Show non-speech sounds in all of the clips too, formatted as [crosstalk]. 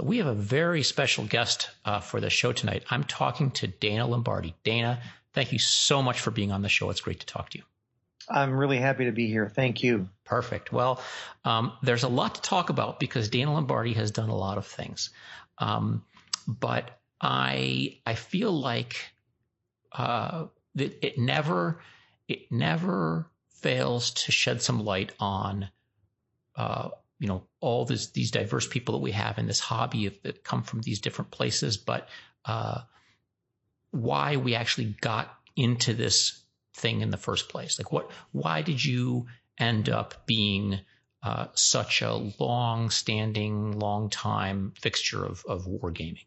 So we have a very special guest uh, for the show tonight. I'm talking to Dana Lombardy. Dana, thank you so much for being on the show. It's great to talk to you. I'm really happy to be here. Thank you. Perfect. Well, um, there's a lot to talk about because Dana Lombardy has done a lot of things, um, but I I feel like uh, that it never it never fails to shed some light on uh, you know all this, these diverse people that we have in this hobby of, that come from these different places, but uh, why we actually got into this thing in the first place. Like, what? Why did you end up being uh, such a long-standing, long-time fixture of, of wargaming?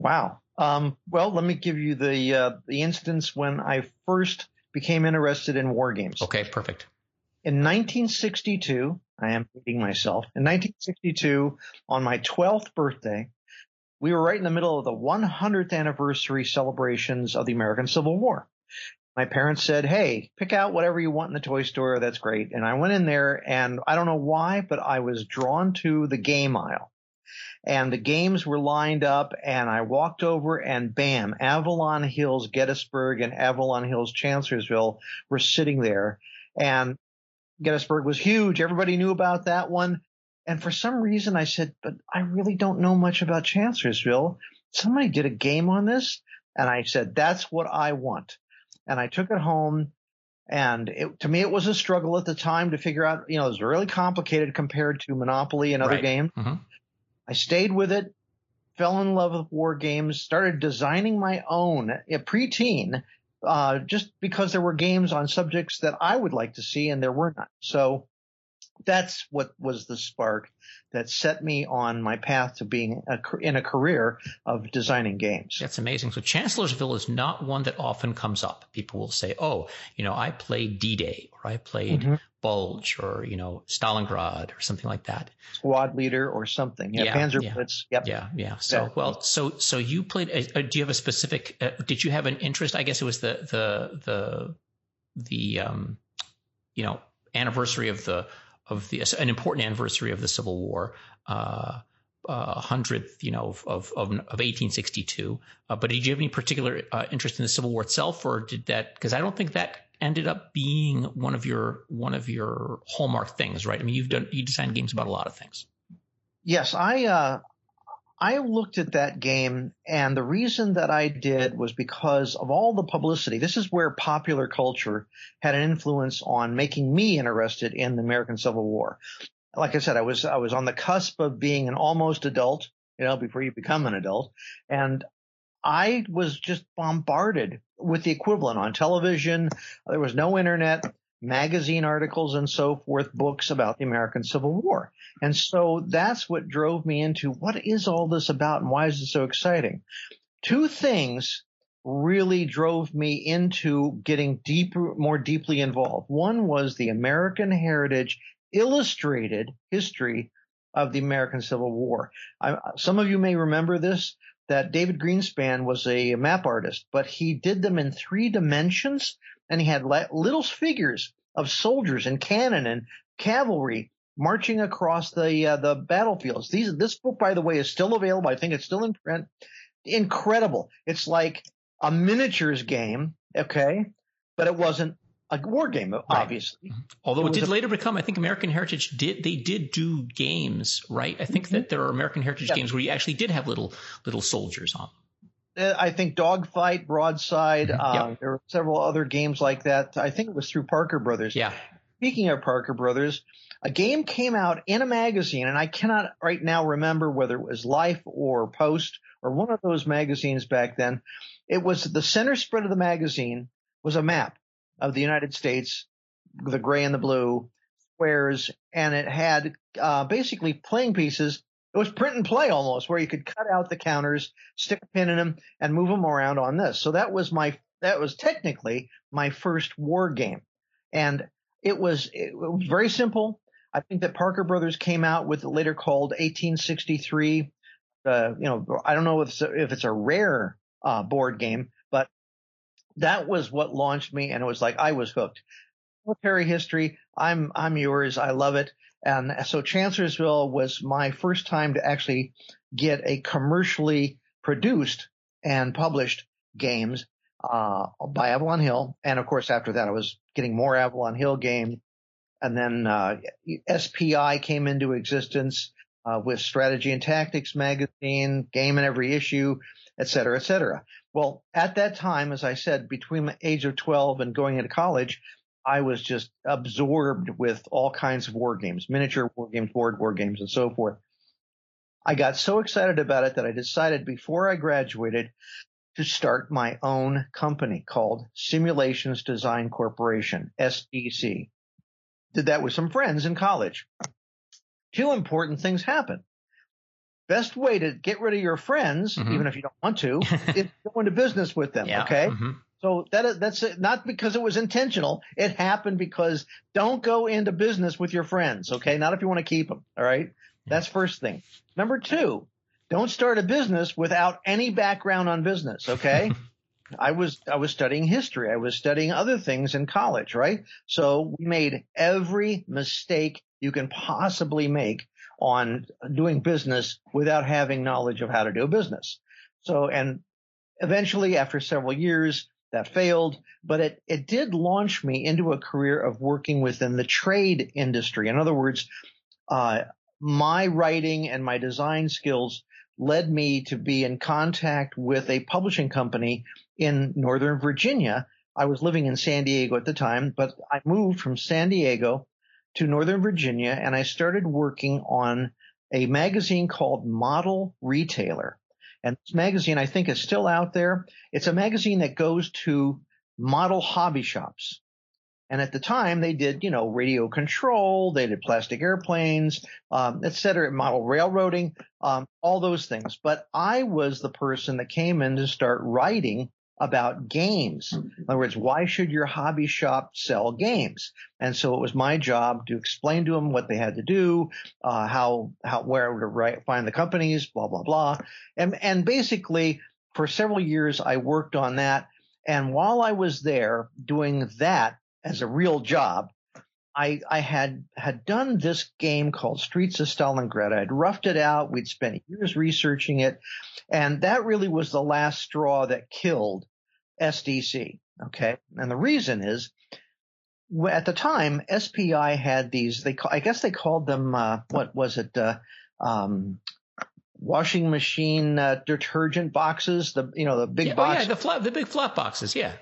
Wow. Um, well, let me give you the uh, the instance when I first became interested in war games. Okay, perfect. In 1962, I am dating myself. In 1962, on my 12th birthday, we were right in the middle of the 100th anniversary celebrations of the American Civil War. My parents said, Hey, pick out whatever you want in the toy store. That's great. And I went in there and I don't know why, but I was drawn to the game aisle and the games were lined up and I walked over and bam, Avalon Hills Gettysburg and Avalon Hills Chancellorsville were sitting there and Gettysburg was huge. Everybody knew about that one. And for some reason I said, but I really don't know much about Chancellorsville. Somebody did a game on this. And I said, that's what I want. And I took it home and it, to me, it was a struggle at the time to figure out, you know, it was really complicated compared to Monopoly and other right. games. Mm-hmm. I stayed with it, fell in love with war games, started designing my own a preteen, uh, just because there were games on subjects that I would like to see and there were not. So that's what was the spark that set me on my path to being a, in a career of designing games. That's amazing. So Chancellorsville is not one that often comes up. People will say, "Oh, you know, I played D-Day or I played mm-hmm. Bulge or you know Stalingrad or something like that." Squad leader or something. Yeah, yeah Panzer yeah. Yep. Yeah, yeah. So yeah. well, so so you played. Uh, uh, do you have a specific? Uh, did you have an interest? I guess it was the the the the um, you know anniversary of the of the an important anniversary of the Civil War. Uh, uh, hundredth, you know, of, of, of 1862. Uh, but did you have any particular uh, interest in the Civil War itself, or did that? Because I don't think that ended up being one of your one of your hallmark things, right? I mean, you've done you designed games about a lot of things. Yes, I uh, I looked at that game and the reason that I did was because of all the publicity. This is where popular culture had an influence on making me interested in the American Civil War. Like I said, I was, I was on the cusp of being an almost adult, you know, before you become an adult. And I was just bombarded with the equivalent on television. There was no internet magazine articles and so forth, books about the American Civil War. And so that's what drove me into what is all this about and why is it so exciting? Two things really drove me into getting deeper, more deeply involved. One was the American Heritage illustrated history of the American Civil War. I, some of you may remember this, that David Greenspan was a map artist, but he did them in three dimensions and he had little figures of soldiers and cannon and cavalry marching across the uh, the battlefields. These this book, by the way, is still available. I think it's still in print. Incredible! It's like a miniatures game, okay, but it wasn't a war game, obviously. Right. Although it, it did a, later become, I think American Heritage did they did do games, right? I think mm-hmm. that there are American Heritage yeah. games where you actually did have little little soldiers on. I think Dogfight, Broadside. Mm-hmm. Uh, yep. There were several other games like that. I think it was through Parker Brothers. Yeah. Speaking of Parker Brothers, a game came out in a magazine, and I cannot right now remember whether it was Life or Post or one of those magazines back then. It was the center spread of the magazine was a map of the United States, the gray and the blue squares, and it had uh, basically playing pieces it was print and play almost, where you could cut out the counters, stick a pin in them, and move them around on this. So that was my that was technically my first war game, and it was it was very simple. I think that Parker Brothers came out with later called 1863. Uh, you know, I don't know if it's a, if it's a rare uh, board game, but that was what launched me, and it was like I was hooked. Military history, I'm I'm yours. I love it. And so Chancellorsville was my first time to actually get a commercially produced and published games uh, by Avalon Hill. And of course, after that, I was getting more Avalon Hill games. And then uh, SPI came into existence uh, with Strategy and Tactics magazine, Game in Every Issue, et cetera, et cetera. Well, at that time, as I said, between the age of 12 and going into college, I was just absorbed with all kinds of war games, miniature war games, board war games, and so forth. I got so excited about it that I decided before I graduated to start my own company called Simulations Design Corporation, SDC. Did that with some friends in college. Two important things happened. Best way to get rid of your friends, mm-hmm. even if you don't want to, [laughs] is go into business with them. Yeah. Okay. Mm-hmm. So that that's it. not because it was intentional. It happened because don't go into business with your friends. Okay. Not if you want to keep them. All right. That's first thing. Number two, don't start a business without any background on business. Okay. [laughs] I was, I was studying history. I was studying other things in college, right? So we made every mistake you can possibly make on doing business without having knowledge of how to do business. So, and eventually after several years, that failed, but it, it did launch me into a career of working within the trade industry. In other words, uh, my writing and my design skills led me to be in contact with a publishing company in Northern Virginia. I was living in San Diego at the time, but I moved from San Diego to Northern Virginia and I started working on a magazine called Model Retailer. And this magazine, I think, is still out there. It's a magazine that goes to model hobby shops. And at the time, they did, you know, radio control, they did plastic airplanes, um, et cetera, model railroading, um, all those things. But I was the person that came in to start writing about games. In other words, why should your hobby shop sell games? And so it was my job to explain to them what they had to do, uh, how, how, where to write, find the companies, blah, blah, blah. And, and basically for several years, I worked on that. And while I was there doing that as a real job, I, I had had done this game called Streets of Stalingrad. I'd roughed it out. We'd spent years researching it, and that really was the last straw that killed SDC. Okay. And the reason is at the time, SPI had these, they, I guess they called them, uh, what was it, uh, um, washing machine uh, detergent boxes, the you know the big yeah, box. Oh yeah, the flat, the big flat boxes. Yeah.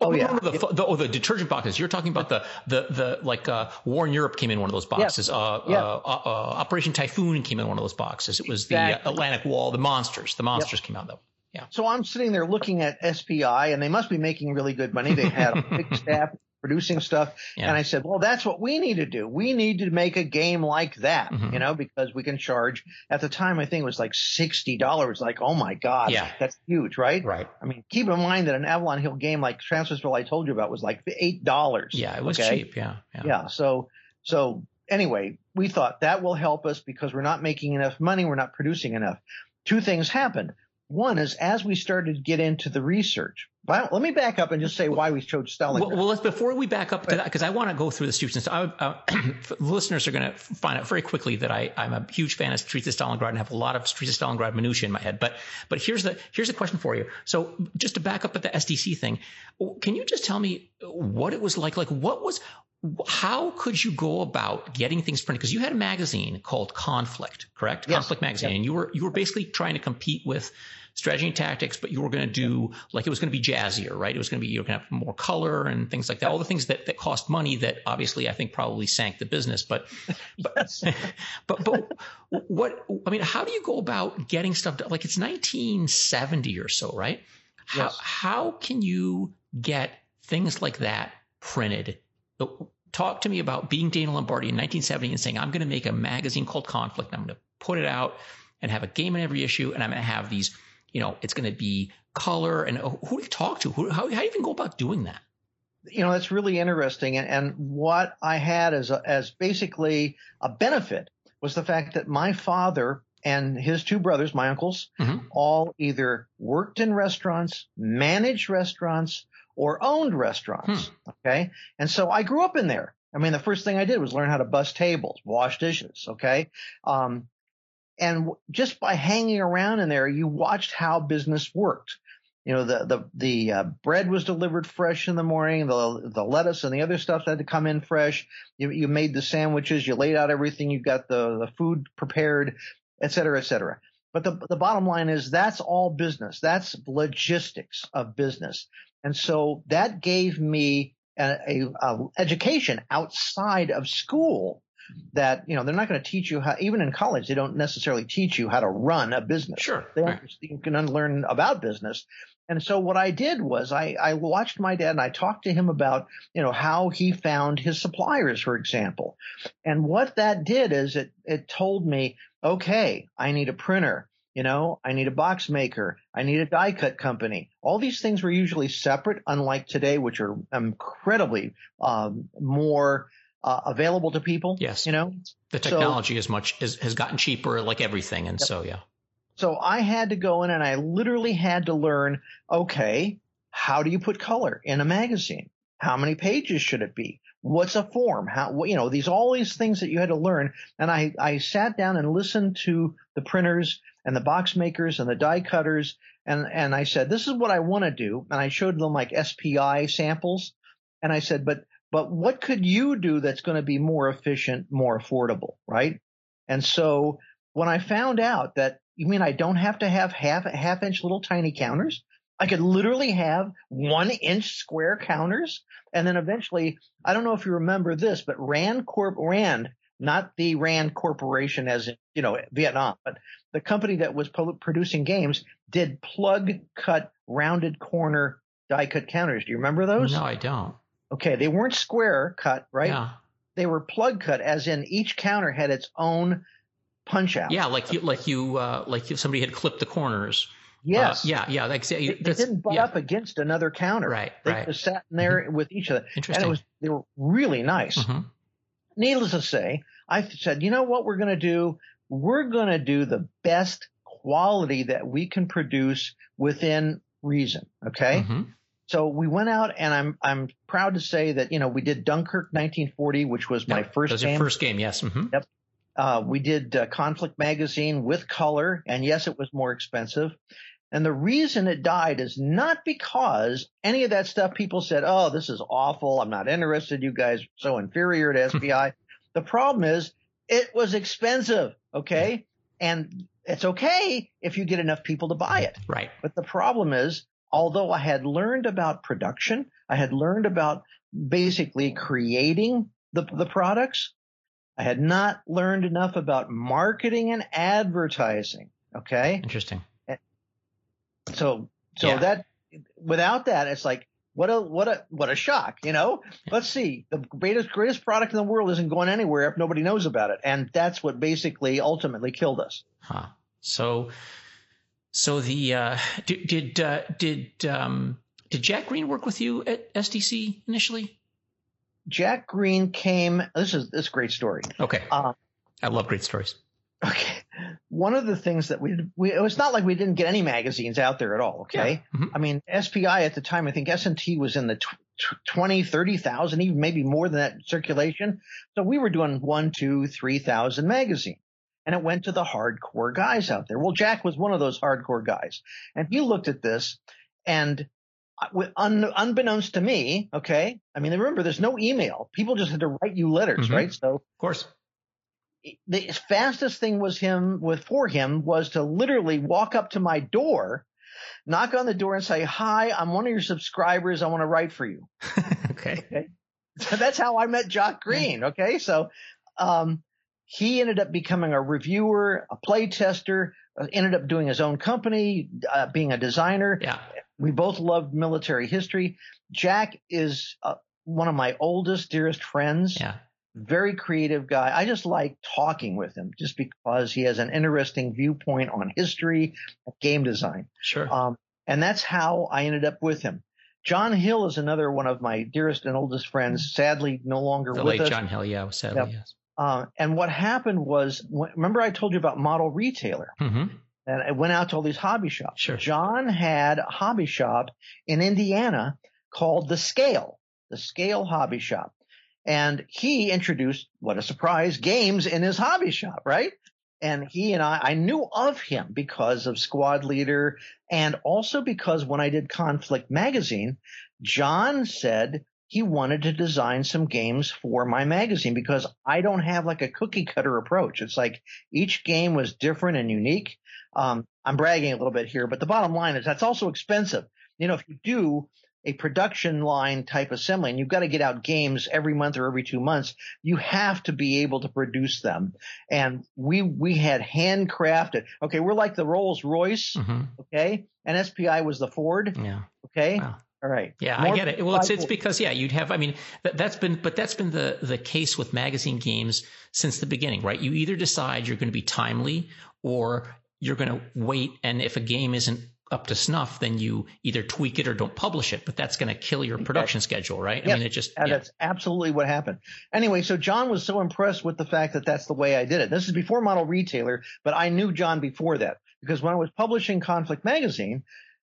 Oh, oh yeah. The, the, oh, the detergent boxes. You're talking about the the the like uh, War in Europe came in one of those boxes. Uh, yeah. Uh, uh, uh, Operation Typhoon came in one of those boxes. It was exactly. the Atlantic Wall. The monsters. The monsters yep. came out though. Yeah. So I'm sitting there looking at SPI and they must be making really good money. They had a big [laughs] staff producing stuff. Yeah. And I said, well, that's what we need to do. We need to make a game like that, mm-hmm. you know, because we can charge at the time, I think it was like $60. Like, oh my God, yeah. that's huge, right? Right. I mean, keep in mind that an Avalon Hill game like Chancellorsville I told you about was like $8. Yeah. It was okay? cheap. Yeah, yeah. Yeah. So, so anyway, we thought that will help us because we're not making enough money. We're not producing enough. Two things happened. One is as we started to get into the research. But let me back up and just say why we chose Stalingrad. Well, well let's, before we back up to that, because I want to go through the students. I, uh, [clears throat] listeners are going to find out very quickly that I, I'm a huge fan of Streets of Stalingrad and have a lot of Streets of Stalingrad minutia in my head. But but here's the here's the question for you. So just to back up at the SDC thing, can you just tell me what it was like? Like what was how could you go about getting things printed? Because you had a magazine called Conflict, correct? Yes. Conflict magazine, and you were you were basically trying to compete with strategy and tactics, but you were going to do like it was going to be jazzier, right? It was going to be you're going to have more color and things like that. All the things that, that cost money that obviously I think probably sank the business. But [laughs] but [laughs] but but what I mean, how do you go about getting stuff done? Like it's 1970 or so, right? How yes. how can you get things like that printed? Talk to me about being Dana Lombardy in 1970 and saying, I'm going to make a magazine called Conflict. I'm going to put it out and have a game in every issue. And I'm going to have these, you know, it's going to be color. And who do you talk to? Who, how, how do you even go about doing that? You know, that's really interesting. And, and what I had as, a, as basically a benefit was the fact that my father and his two brothers, my uncles, mm-hmm. all either worked in restaurants, managed restaurants, or owned restaurants. Hmm. Okay. And so I grew up in there. I mean, the first thing I did was learn how to bus tables, wash dishes. Okay. Um, and just by hanging around in there, you watched how business worked. You know, the, the, the uh, bread was delivered fresh in the morning. The, the lettuce and the other stuff had to come in fresh. You, you made the sandwiches. You laid out everything. You got the, the food prepared, et cetera, et cetera. But the, the bottom line is that's all business. That's logistics of business. And so that gave me a, a, a education outside of school that you know they're not going to teach you how even in college they don't necessarily teach you how to run a business. Sure they right. you can learn about business. And so what i did was I, I watched my dad and i talked to him about you know how he found his suppliers for example. And what that did is it it told me okay i need a printer you know, I need a box maker. I need a die cut company. All these things were usually separate, unlike today, which are incredibly um, more uh, available to people. Yes. You know, the technology so, is much is, has gotten cheaper, like everything, and yep. so yeah. So I had to go in and I literally had to learn. Okay, how do you put color in a magazine? How many pages should it be? What's a form? How you know these all these things that you had to learn. And I I sat down and listened to the printers and the box makers and the die cutters. And, and I said, this is what I want to do. And I showed them like SPI samples. And I said, but, but what could you do that's going to be more efficient, more affordable? Right. And so when I found out that you mean I don't have to have half, half inch little tiny counters? I could literally have one inch square counters. And then eventually, I don't know if you remember this, but Rand Corp, Rand not the Rand Corporation as in, you know, Vietnam, but the company that was producing games did plug cut rounded corner die cut counters. Do you remember those? No, I don't. Okay. They weren't square cut, right? Yeah. They were plug cut as in each counter had its own punch out. Yeah. Like you, like you, uh, like if somebody had clipped the corners. Yes. Uh, yeah. Yeah. Like, they, they didn't butt yeah. up against another counter. Right. They right. just sat in there mm-hmm. with each other. Interesting. And it was, they were really nice. Mm-hmm. Needless to say, I said, you know what we're going to do? We're going to do the best quality that we can produce within reason. Okay. Mm-hmm. So we went out and I'm, I'm proud to say that, you know, we did Dunkirk 1940, which was yep. my first that was game. Your first game. Yes. Mm-hmm. Yep. Uh, we did uh, Conflict Magazine with color, and yes, it was more expensive. And the reason it died is not because any of that stuff people said, oh, this is awful. I'm not interested. You guys are so inferior to [laughs] SPI. The problem is it was expensive. Okay. And it's okay if you get enough people to buy it. Right. But the problem is, although I had learned about production, I had learned about basically creating the, the products. I had not learned enough about marketing and advertising. Okay. Interesting. So, so yeah. that without that, it's like, what a what a what a shock, you know. Let's see, the greatest greatest product in the world isn't going anywhere if nobody knows about it, and that's what basically ultimately killed us. Huh. So, so the uh, did did uh, did um, did Jack Green work with you at SDC initially? Jack Green came. This is this is a great story. Okay, uh, I love great stories. Okay. One of the things that we, we, it was not like we didn't get any magazines out there at all. Okay. Yeah. Mm-hmm. I mean, SPI at the time, I think S&T was in the tw- 20, 30,000, even maybe more than that circulation. So we were doing one, two, three thousand magazines and it went to the hardcore guys out there. Well, Jack was one of those hardcore guys and he looked at this and un, unbeknownst to me, okay. I mean, remember, there's no email. People just had to write you letters, mm-hmm. right? So, of course, the fastest thing was him with for him was to literally walk up to my door, knock on the door and say, "Hi, I'm one of your subscribers. I want to write for you." [laughs] okay. okay. So [laughs] that's how I met Jack Green. Okay. So, um, he ended up becoming a reviewer, a play tester, uh, ended up doing his own company, uh, being a designer. Yeah. We both loved military history. Jack is uh, one of my oldest, dearest friends. Yeah very creative guy. I just like talking with him just because he has an interesting viewpoint on history, game design. Sure. Um, and that's how I ended up with him. John Hill is another one of my dearest and oldest friends, sadly no longer the with late us. John Hill, yeah, sadly, yep. yes. Uh, and what happened was, remember I told you about Model Retailer? Mm-hmm. And I went out to all these hobby shops. Sure. John had a hobby shop in Indiana called The Scale, The Scale Hobby Shop And he introduced, what a surprise, games in his hobby shop, right? And he and I, I knew of him because of Squad Leader and also because when I did Conflict Magazine, John said he wanted to design some games for my magazine because I don't have like a cookie cutter approach. It's like each game was different and unique. Um, I'm bragging a little bit here, but the bottom line is that's also expensive. You know, if you do a production line type assembly and you've got to get out games every month or every two months, you have to be able to produce them. And we, we had handcrafted. Okay. We're like the Rolls Royce. Mm-hmm. Okay. And SPI was the Ford. Yeah. Okay. Wow. All right. Yeah, More I get it. Well, it's, it's because yeah, you'd have. I mean, that, has been, but that's been the the case with magazine games since the beginning, right? You either decide you're going to be timely, or you're going to wait, and if a game isn't up to snuff, then you either tweak it or don't publish it. But that's going to kill your production schedule, right? Yes, I mean, it just yeah. that's absolutely what happened. Anyway, so John was so impressed with the fact that that's the way I did it. This is before Model Retailer, but I knew John before that because when I was publishing Conflict Magazine,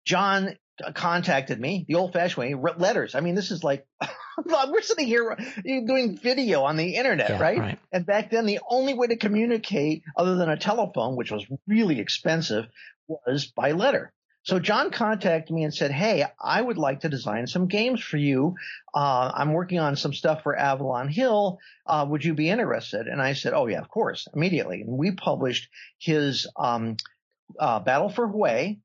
John contacted me the old fashioned way, wrote letters. I mean, this is like, [laughs] we're sitting here doing video on the internet, yeah, right? right? And back then, the only way to communicate other than a telephone, which was really expensive, was by letter. So John contacted me and said, Hey, I would like to design some games for you. Uh, I'm working on some stuff for Avalon Hill. Uh, would you be interested? And I said, Oh yeah, of course, immediately. And we published his, um, uh, Battle for Hue,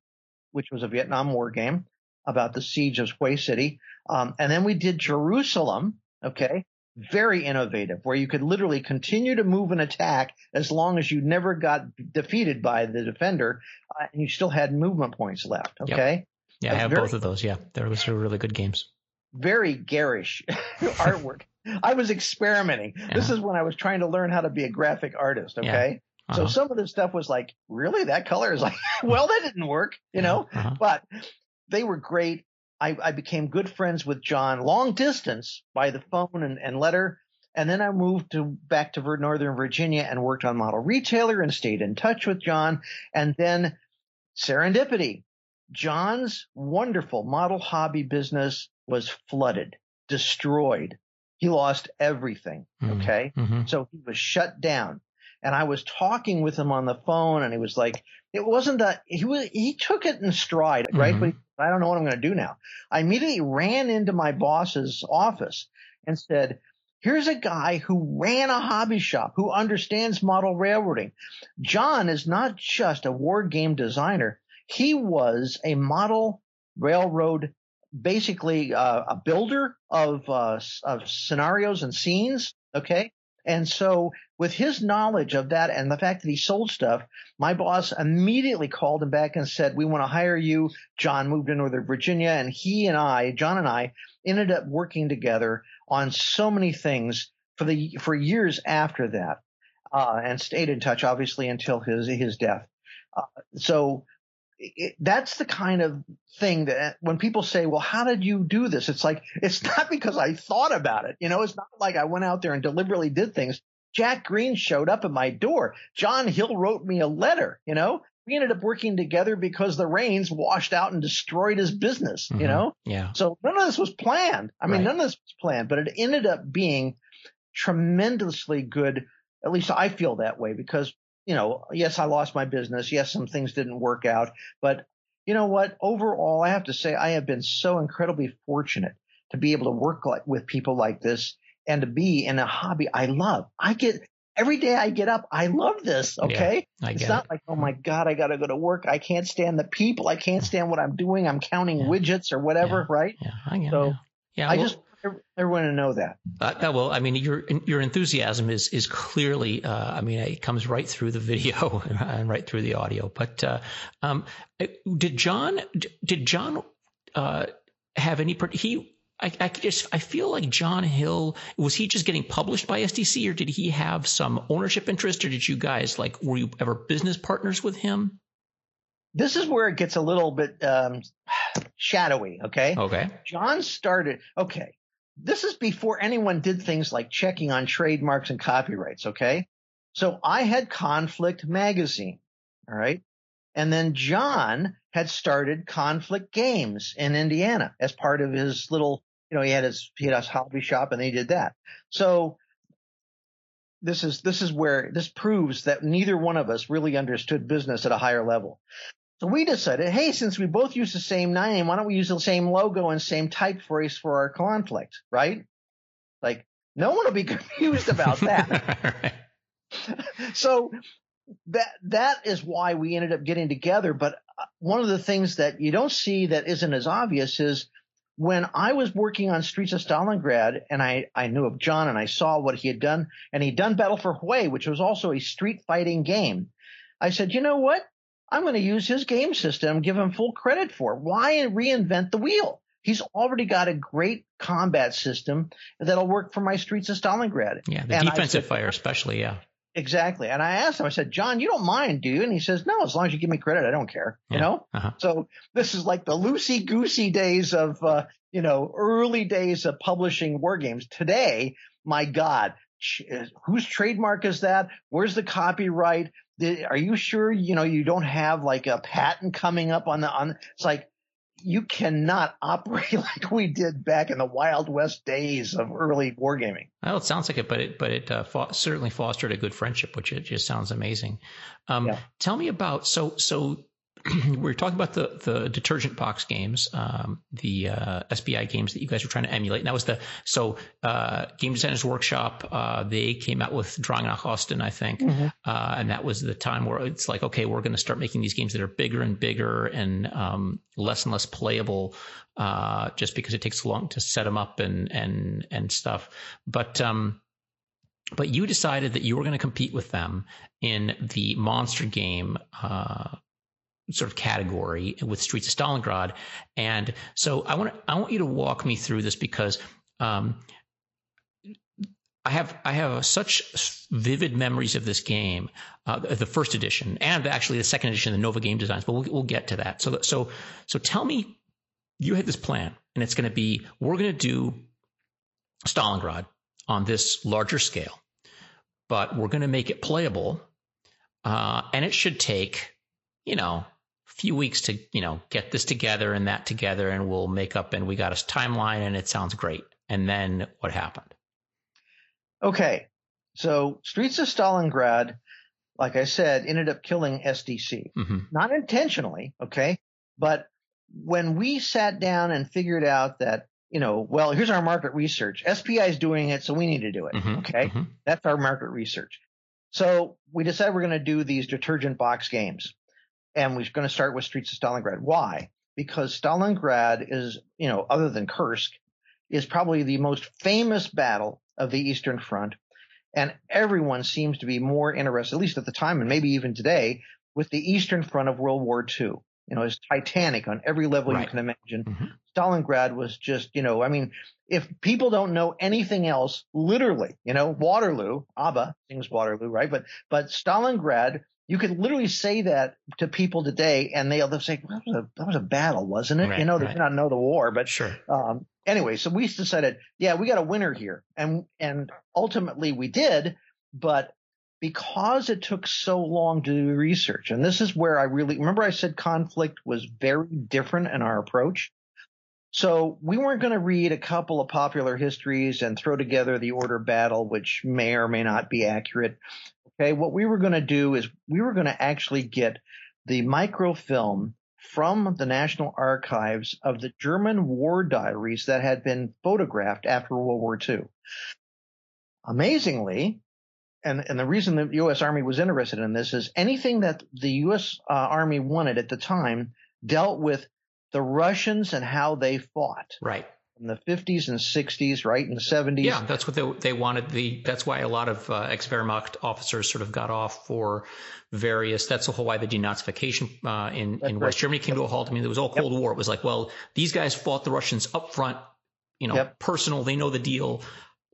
which was a Vietnam War game about the siege of Hue City. Um, and then we did Jerusalem. Okay. Very innovative where you could literally continue to move an attack as long as you never got defeated by the defender uh, and you still had movement points left. Okay. Yep. Yeah. That's I have very, both of those. Yeah. Those are really good games. Very garish [laughs] artwork. I was experimenting. Yeah. This is when I was trying to learn how to be a graphic artist. Okay. Uh-huh. So some of this stuff was like, really? That color is like, [laughs] well, that didn't work, you know, uh-huh. but they were great. I, I, became good friends with John long distance by the phone and, and letter. And then I moved to back to Northern Virginia and worked on model retailer and stayed in touch with John. And then serendipity. John's wonderful model hobby business was flooded, destroyed. He lost everything. Mm-hmm. Okay. Mm-hmm. So he was shut down and I was talking with him on the phone and he was like, it wasn't that he was, he took it in stride, right? Mm-hmm. But I don't know what I'm going to do now. I immediately ran into my boss's office and said, here's a guy who ran a hobby shop, who understands model railroading. John is not just a war game designer. He was a model railroad basically uh, a builder of uh, of scenarios and scenes. Okay, and so with his knowledge of that and the fact that he sold stuff, my boss immediately called him back and said, we want to hire you. John moved to Northern Virginia and he and I, John and I ended up working together on so many things for the, for years after that. Uh, and stayed in touch obviously until his, his death. Uh, so it, that's the kind of thing that when people say, well, how did you do this? It's like, it's [laughs] not because I thought about it. You know, it's not like I went out there and deliberately did things. Jack Green showed up at my door. John Hill wrote me a letter, you know, we ended up working together because the rains washed out and destroyed his business, mm-hmm. you know? Yeah. So none of this was planned. I mean, right. none of this was planned, but it ended up being tremendously good. At least I feel that way because you know, yes, I lost my business. Yes, some things didn't work out, but you know what? Overall, I have to say I have been so incredibly fortunate to be able to work like, with people like this and to be in a hobby I love. I get every day I get up, I love this. Okay. Yeah, it's not it. like, oh my God, I got to go to work. I can't stand the people. I can't stand what I'm doing. I'm counting yeah. widgets or whatever. Yeah. Right. Yeah. I get so. Yeah. I well, just everyone to know that. Uh, well, I mean, your your enthusiasm is is clearly, uh, I mean, it comes right through the video [laughs] and right through the audio. But uh, um, did John did John uh, have any? He I, I just I feel like John Hill was he just getting published by SDC or did he have some ownership interest or did you guys like were you ever business partners with him? This is where it gets a little bit um, [sighs] shadowy. Okay. Okay. John started. Okay this is before anyone did things like checking on trademarks and copyrights. Okay. So I had Conflict magazine. All right. And then John had started Conflict Games in Indiana as part of his little you know, he had his, he had his hobby shop and he did that. So this is, this is where this proves that neither one of us really understood business at a higher level. So we decided, hey, since we both use the same name, why don't we use the same logo and same typeface for our conflict, right? Like, no one will be [laughs] confused about that. [laughs] so that that is why we ended up getting together. But uh, one of the things that you don't see that isn't as obvious is when I was working on Streets of Stalingrad and I, I knew of John and I saw what he had done and he'd done Battle for Hue, which was also a street fighting game. I said, you know what? I'm going to use his game system, give him full credit for it. Why reinvent the wheel? He's already got a great combat system that'll work for my Streets of Stalingrad. Yeah, the and defensive said, fire especially, yeah. Exactly. And I asked him, I said, John, you don't mind, do you? And he says, no, as long as you give me credit, I don't care. Yeah. You know? Uh-huh. So this is like the loosey goosey days of, uh, you know, early days of publishing war games. Today, my God, whose trademark is that? Where's the copyright? Are you sure, you know, you don't have like a patent coming up on the, on, it's like, you cannot operate [laughs] like we did back in the Wild West days of early wargaming. Well, it sounds like it, but it but it uh, fo- certainly fostered a good friendship, which it just sounds amazing. Um, yeah. Tell me about so so [clears throat] we were talking about the the detergent box games, um, the uh, SPI games that you guys were trying to emulate. And that was the so uh, Game Designers Workshop. Uh, they came out with Drang nach Osten, I think, mm-hmm. Uh, and that was the time where it's like, okay, we're going to start making these games that are bigger and bigger and um, less and less playable, uh, just because it takes so long to set them up and and and stuff. But um, but you decided that you were going to compete with them in the monster game uh, sort of category with Streets of Stalingrad. And so I want I want you to walk me through this because um, I have I have such vivid memories of this game, uh, the first edition, and actually the second edition, the Nova Game Designs. But we'll we'll get to that. So so so tell me, you had this plan, and it's going to be we're going to do Stalingrad on this larger scale, but we're going to make it playable, uh, and it should take you know few weeks to, you know, get this together and that together and we'll make up and we got a timeline and it sounds great. And then what happened? Okay. So Streets of Stalingrad, like I said, ended up killing SDC. Mm-hmm. Not intentionally. Okay. But when we sat down and figured out that, you know, well, here's our market research. SPI is doing it, so we need to do it. Mm-hmm. Okay. Mm-hmm. That's our market research. So we decided we're going to do these detergent box games and we're going to start with Streets of Stalingrad. Why? Because Stalingrad is, you know, other than Kursk, is probably the most famous battle of the Eastern Front. And everyone seems to be more interested, at least at the time and maybe even today, with the Eastern Front of World War II. You know, it's titanic on every level right. you can imagine. Mm-hmm. Stalingrad was just, you know, I mean, if people don't know anything else, literally, you know, Waterloo, ABBA sings Waterloo, right? But, but Stalingrad you could literally say that to people today, and they'll, they'll say, well, that, was a, that was a battle, wasn't it? Right, you know, they right. may not know the war, but sure. Um, anyway, so we decided, yeah, we got a winner here, and and ultimately we did, but because it took so long to do research, and this is where I really remember I said conflict was very different in our approach. So we weren't going to read a couple of popular histories and throw together the order battle, which may or may not be accurate. Okay, what we were going to do is we were going to actually get the microfilm from the National Archives of the German war diaries that had been photographed after World War II. Amazingly, and, and the reason the U.S. Army was interested in this is anything that the U.S. Uh, Army wanted at the time dealt with the Russians and how they fought. Right in the 50s and 60s, right? In the 70s. Yeah, that's what they, they wanted. The That's why a lot of uh, ex Wehrmacht officers sort of got off for various. That's the whole why the denazification uh, in, in West Germany came to a halt. I mean, there was all Cold yep. War. It was like, well, these guys fought the Russians up front, you know, yep. personal. They know the deal.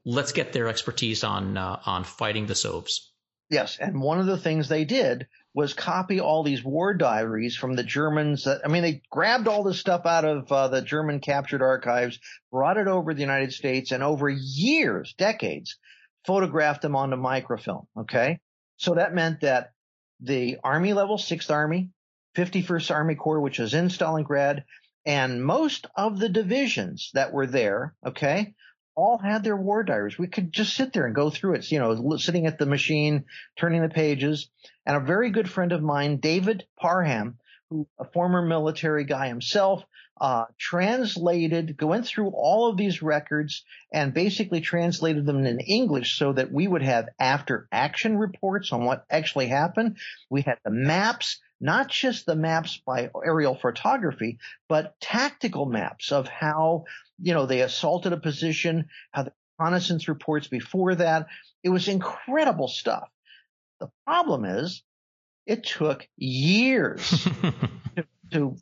Let's get their expertise on uh, on fighting the Sovs. Yes, and one of the things they did was copy all these war diaries from the Germans. That, I mean, they grabbed all this stuff out of uh, the German captured archives, brought it over to the United States, and over years, decades, photographed them onto microfilm. Okay. So that meant that the Army level, 6th Army, 51st Army Corps, which was in Stalingrad, And most of the divisions that were there, okay, all had their war diaries. We could just sit there and go through it, you know, sitting at the machine, turning the pages. And a very good friend of mine, David Parham, who a former military guy himself, uh, translated, went through all of these records and basically translated them in English so that we would have after action reports on what actually happened. We had the maps, not just the maps by aerial photography, but tactical maps of how, you know, they assaulted a position, how the reconnaissance reports before that. It was incredible stuff. The problem is it took years [laughs] to, to,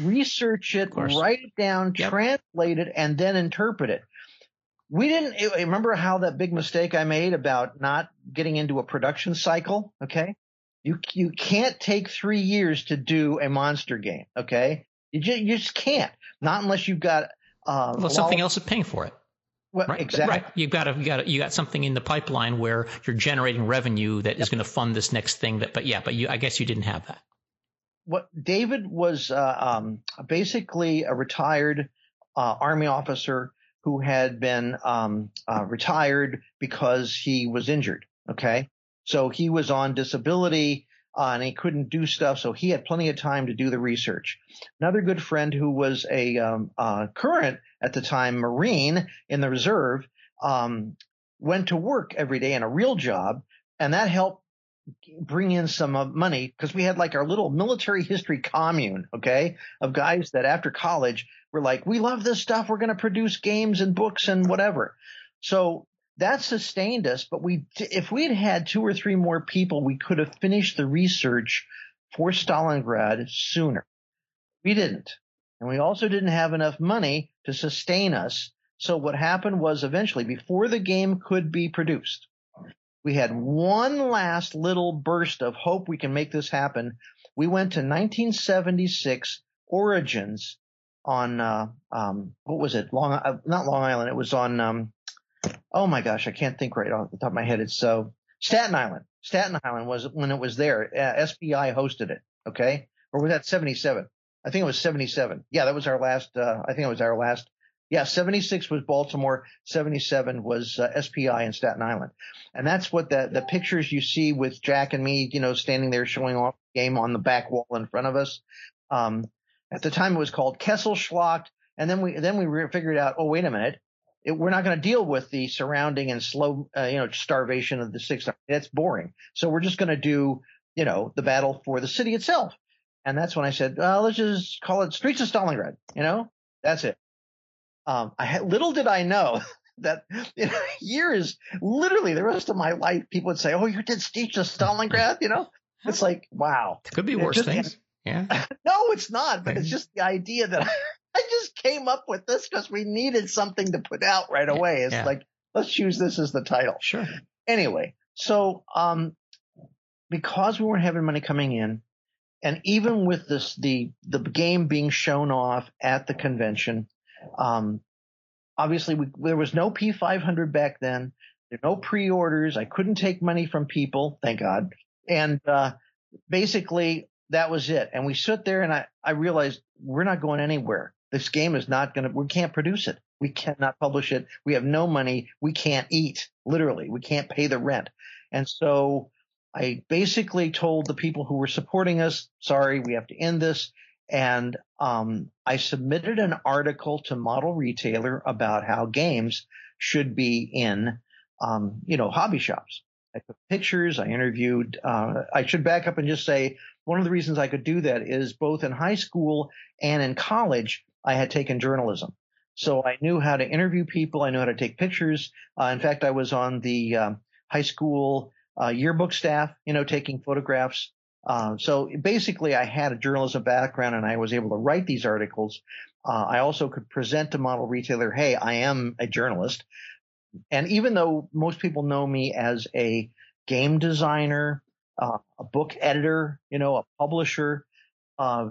research it, write it down, yep. translate it, and then interpret it. We didn't remember how that big mistake I made about not getting into a production cycle. Okay. You, you can't take three years to do a monster game. Okay. You just, you just can't. Not unless you've got, uh, well, something else is paying for it. Well, right, exactly. Right. You've got to, you got to, you got something in the pipeline where you're generating revenue that yep. is going to fund this next thing. That, but yeah, but you, I guess you didn't have that. What David was uh, um, basically a retired uh, army officer who had been um, uh, retired because he was injured. Okay, so he was on disability uh, and he couldn't do stuff, so he had plenty of time to do the research. Another good friend who was a um, uh, current at the time Marine in the reserve um, went to work every day in a real job, and that helped bring in some uh, money because we had like our little military history commune, okay, of guys that after college were like, we love this stuff, we're going to produce games and books and whatever. So that sustained us. But we, if we had had two or three more people, we could have finished the research for Stalingrad sooner. We didn't. And we also didn't have enough money to sustain us. So what happened was eventually, before the game could be produced, we had one last little burst of hope we can make this happen. We went to 1976 Origins on, uh, um, what was it? Long, uh, not Long Island. It was on, um, oh my gosh, I can't think right off the top of my head. It's so Staten Island. Staten Island was when it was there. Uh, SPI hosted it. Okay. Or was that 77? I think it was 77. Yeah, that was our last, uh, I think it was our last. Yeah, 76 was Baltimore. 77 was uh, SPI in Staten Island. And that's what the, the pictures you see with Jack and me, you know, standing there showing off the game on the back wall in front of us. Um, at the time it was called Kesselschlacht. And then we, then we re- figured out, oh, wait a minute it, we're not going to deal with the surrounding and slow, uh, you know, starvation of the six. That's boring. So we're just going to do, you know, the battle for the city itself. And that's when I said, well, let's just call it Streets of Stalingrad. You know, that's it. Um, I had, little did I know [laughs] that in years, literally the rest of my life, people would say, "Oh, you did Streets of Stalingrad," you know. It's like, wow. Could be worse just, things. Yeah. [laughs] no, it's not. But it's just the idea that [laughs] I just came up with this because we needed something to put out right away. It's yeah. like, let's use this as the title. Sure. Anyway, so, um, because we weren't having money coming in, and even with this, the, the game being shown off at the convention, um, obviously we, there was no P500 back then. There were no pre-orders. I couldn't take money from people, thank God. And, uh, basically that was it. And we stood there and I, I realized we're not going anywhere. This game is not going to, we can't produce it. We cannot publish it. We have no money. We can't eat, literally. We can't pay the rent. And so I basically told the people who were supporting us, sorry, we have to end this. And um, I submitted an article to Model Retailer about how games should be in, um, you know, hobby shops. I took pictures. I interviewed. Uh, I should back up and just say one of the reasons I could do that is both in high school and in college, I had taken journalism. So I knew how to interview people. I knew how to take pictures. Uh, in fact, I was on the um, high school uh, yearbook staff, you know, taking photographs. Uh, so basically, I had a journalism background and I was able to write these articles. Uh, I also could present to model retailer, hey, I am a journalist. And even though most people know me as a game designer, uh, a book editor, you know, a publisher, uh,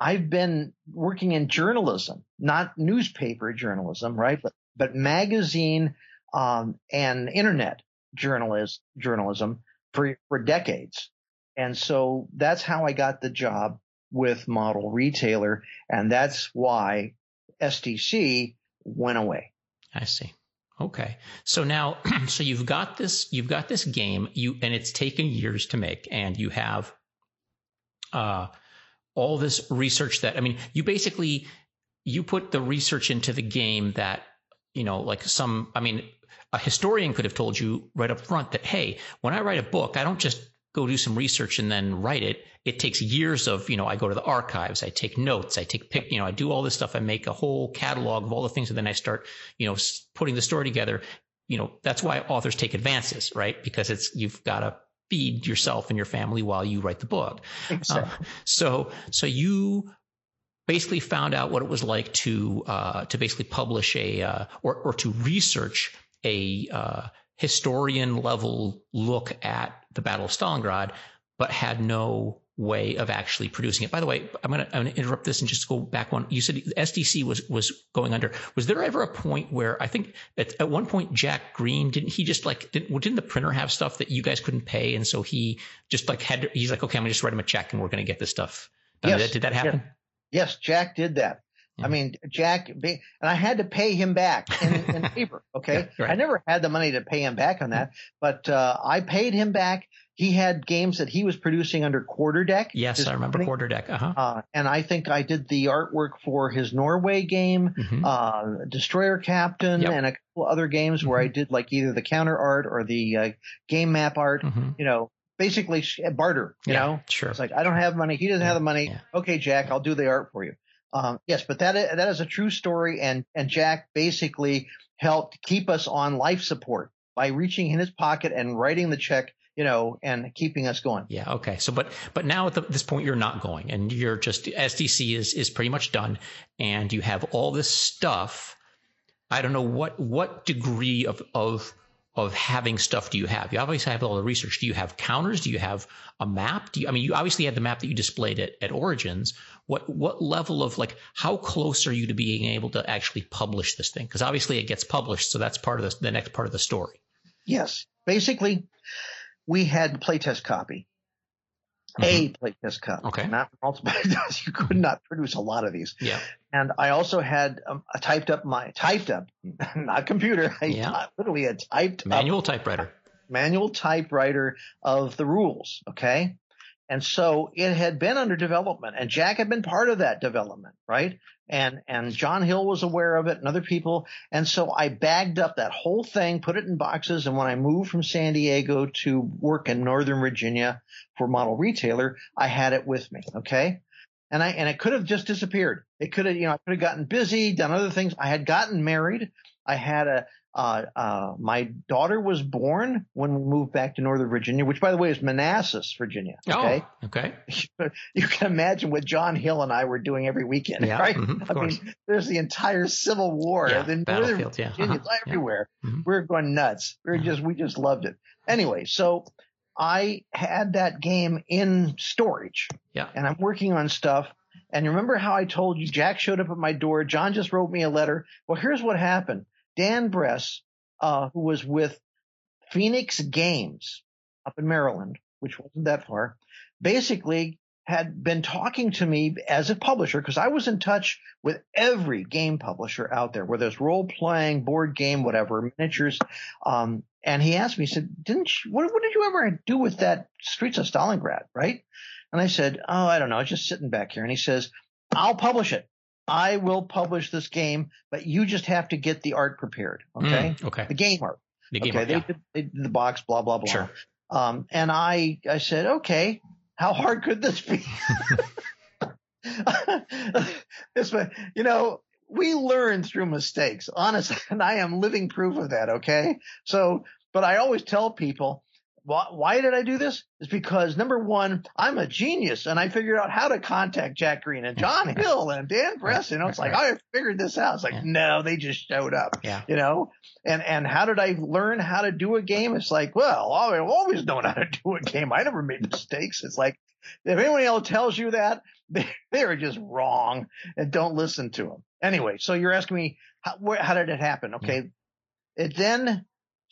I've been working in journalism, not newspaper journalism, right? But, but magazine, um, and internet journalist, journalism for, for decades. And so that's how I got the job with model retailer. And that's why SDC went away. I see. Okay. So now, [clears throat] so you've got this, you've got this game, you, and it's taken years to make, and you have, uh, all this research that, I mean, you basically, you put the research into the game that, you know, like some, I mean, a historian could have told you right up front that, hey, when I write a book, I don't just go do some research and then write it. It takes years of, you know, I go to the archives, I take notes, I take pic, you know, I do all this stuff. I make a whole catalog of all the things and then I start, you know, putting the story together. You know, that's why authors take advances, right? Because it's, you've got to feed yourself and your family while you write the book. Exactly. Uh, so, so you basically found out what it was like to, uh, to basically publish a, uh, or, or to research a, uh, historian level look at the Battle of Stalingrad, but had no way of actually producing it. By the way, I'm going to interrupt this and just go back one. You said SDC was was going under. Was there ever a point where I think at, at one point Jack Green didn't he just like didn't, didn't the printer have stuff that you guys couldn't pay, and so he just like had he's like okay I'm gonna just write him a check and we're going to get this stuff done. Yes. Did, that, did that happen? Yes, Jack did that. I mean, Jack, and I had to pay him back in, in [laughs] paper. Okay. right. I never had the money to pay him back on that, but, uh, I paid him back. He had games that he was producing under Quarterdeck. Yes, I remember company. Quarterdeck. Uh-huh. Uh, and I think I did the artwork for his Norway game, mm-hmm. uh, Destroyer Captain, yep. and a couple other games mm-hmm. where I mm-hmm. did like either the counter art or the uh, game map art. Mm-hmm. You know, basically barter. You yeah, know, sure. It's like I don't have money. He doesn't yeah, have the money. Yeah. Okay, Jack, I'll do the art for you. Um, yes, but that is, that is a true story, and and Jack basically helped keep us on life support by reaching in his pocket and writing the check, you know, and keeping us going. Yeah. Okay. So, but but now at the, this point, you're not going, and you're just SDC is is pretty much done, and you have all this stuff. I don't know what what degree of of of having stuff do you have? You obviously have all the research. Do you have counters? Do you have a map? Do you, I mean, you obviously had the map that you displayed at, at Origins. What, what level of like, how close are you to being able to actually publish this thing? Cause obviously it gets published. So that's part of the, the next part of the story. Yes. Basically, we had playtest copy a mm-hmm. playtest copy. Okay. Not multiple. [laughs] you could not produce a lot of these. Yeah. And I also had um, a typed up my typed up, [laughs] not computer. I yeah. literally a typed manual typewriter. Manual typewriter of the rules. Okay. And so it had been under development and Jack had been part of that development, right? And, and John Hill was aware of it and other people. And so I bagged up that whole thing, put it in boxes. And when I moved from San Diego to work in Northern Virginia for model retailer, I had it with me. Okay. And I, and it could have just disappeared. It could have, you know, I could have gotten busy, done other things. I had gotten married. I had a, uh, uh, my daughter was born when we moved back to Northern Virginia, which by the way is Manassas, Virginia. Okay. Oh, okay. [laughs] You can imagine what John Hill and I were doing every weekend, yeah, right? Mm-hmm, I course. mean, there's the entire Civil War. Yeah, the Northern Virginia, yeah, uh-huh, everywhere. Yeah. Mm-hmm. We are going nuts. We are mm-hmm. just, we just loved it. Anyway, so I had that game in storage. Yeah. And I'm working on stuff. And remember how I told you Jack showed up at my door. John just wrote me a letter. Well, here's what happened. Dan Bress uh, who was with Phoenix Games up in Maryland, which wasn't that far, basically had been talking to me as a publisher because I was in touch with every game publisher out there, whether it's role playing, board game, whatever, miniatures. Um, and he asked me, he said, didn't you, what, what, did you ever do with that Streets of Stalingrad? Right. And I said, Oh, I don't know. I was just sitting back here. And he says, I'll publish it. I will publish this game, but you just have to get the art prepared. Okay. Mm, okay. The game art. The game okay. art, they, yeah. did, they did the box, blah, blah, blah. Sure. Um, and I, I said, okay, how hard could this be? [laughs] [laughs] this, you know, we learn through mistakes, honestly, [laughs] and I am living proof of that. Okay. So, but I always tell people, why, why did I do this? Is because number one, I'm a genius and I figured out how to contact Jack Green and John [laughs] Hill and Dan Bress. You know, it's like, I figured this out. It's like, yeah. no, they just showed up. Yeah. You know, and, and how did I learn how to do a game? It's like, well, I've always known how to do a game. I never made mistakes. It's like, if anyone else tells you that, [laughs] they, they are just wrong and don't listen to them. Anyway, so you're asking me, how, where, how did it happen? Okay. Yeah. It then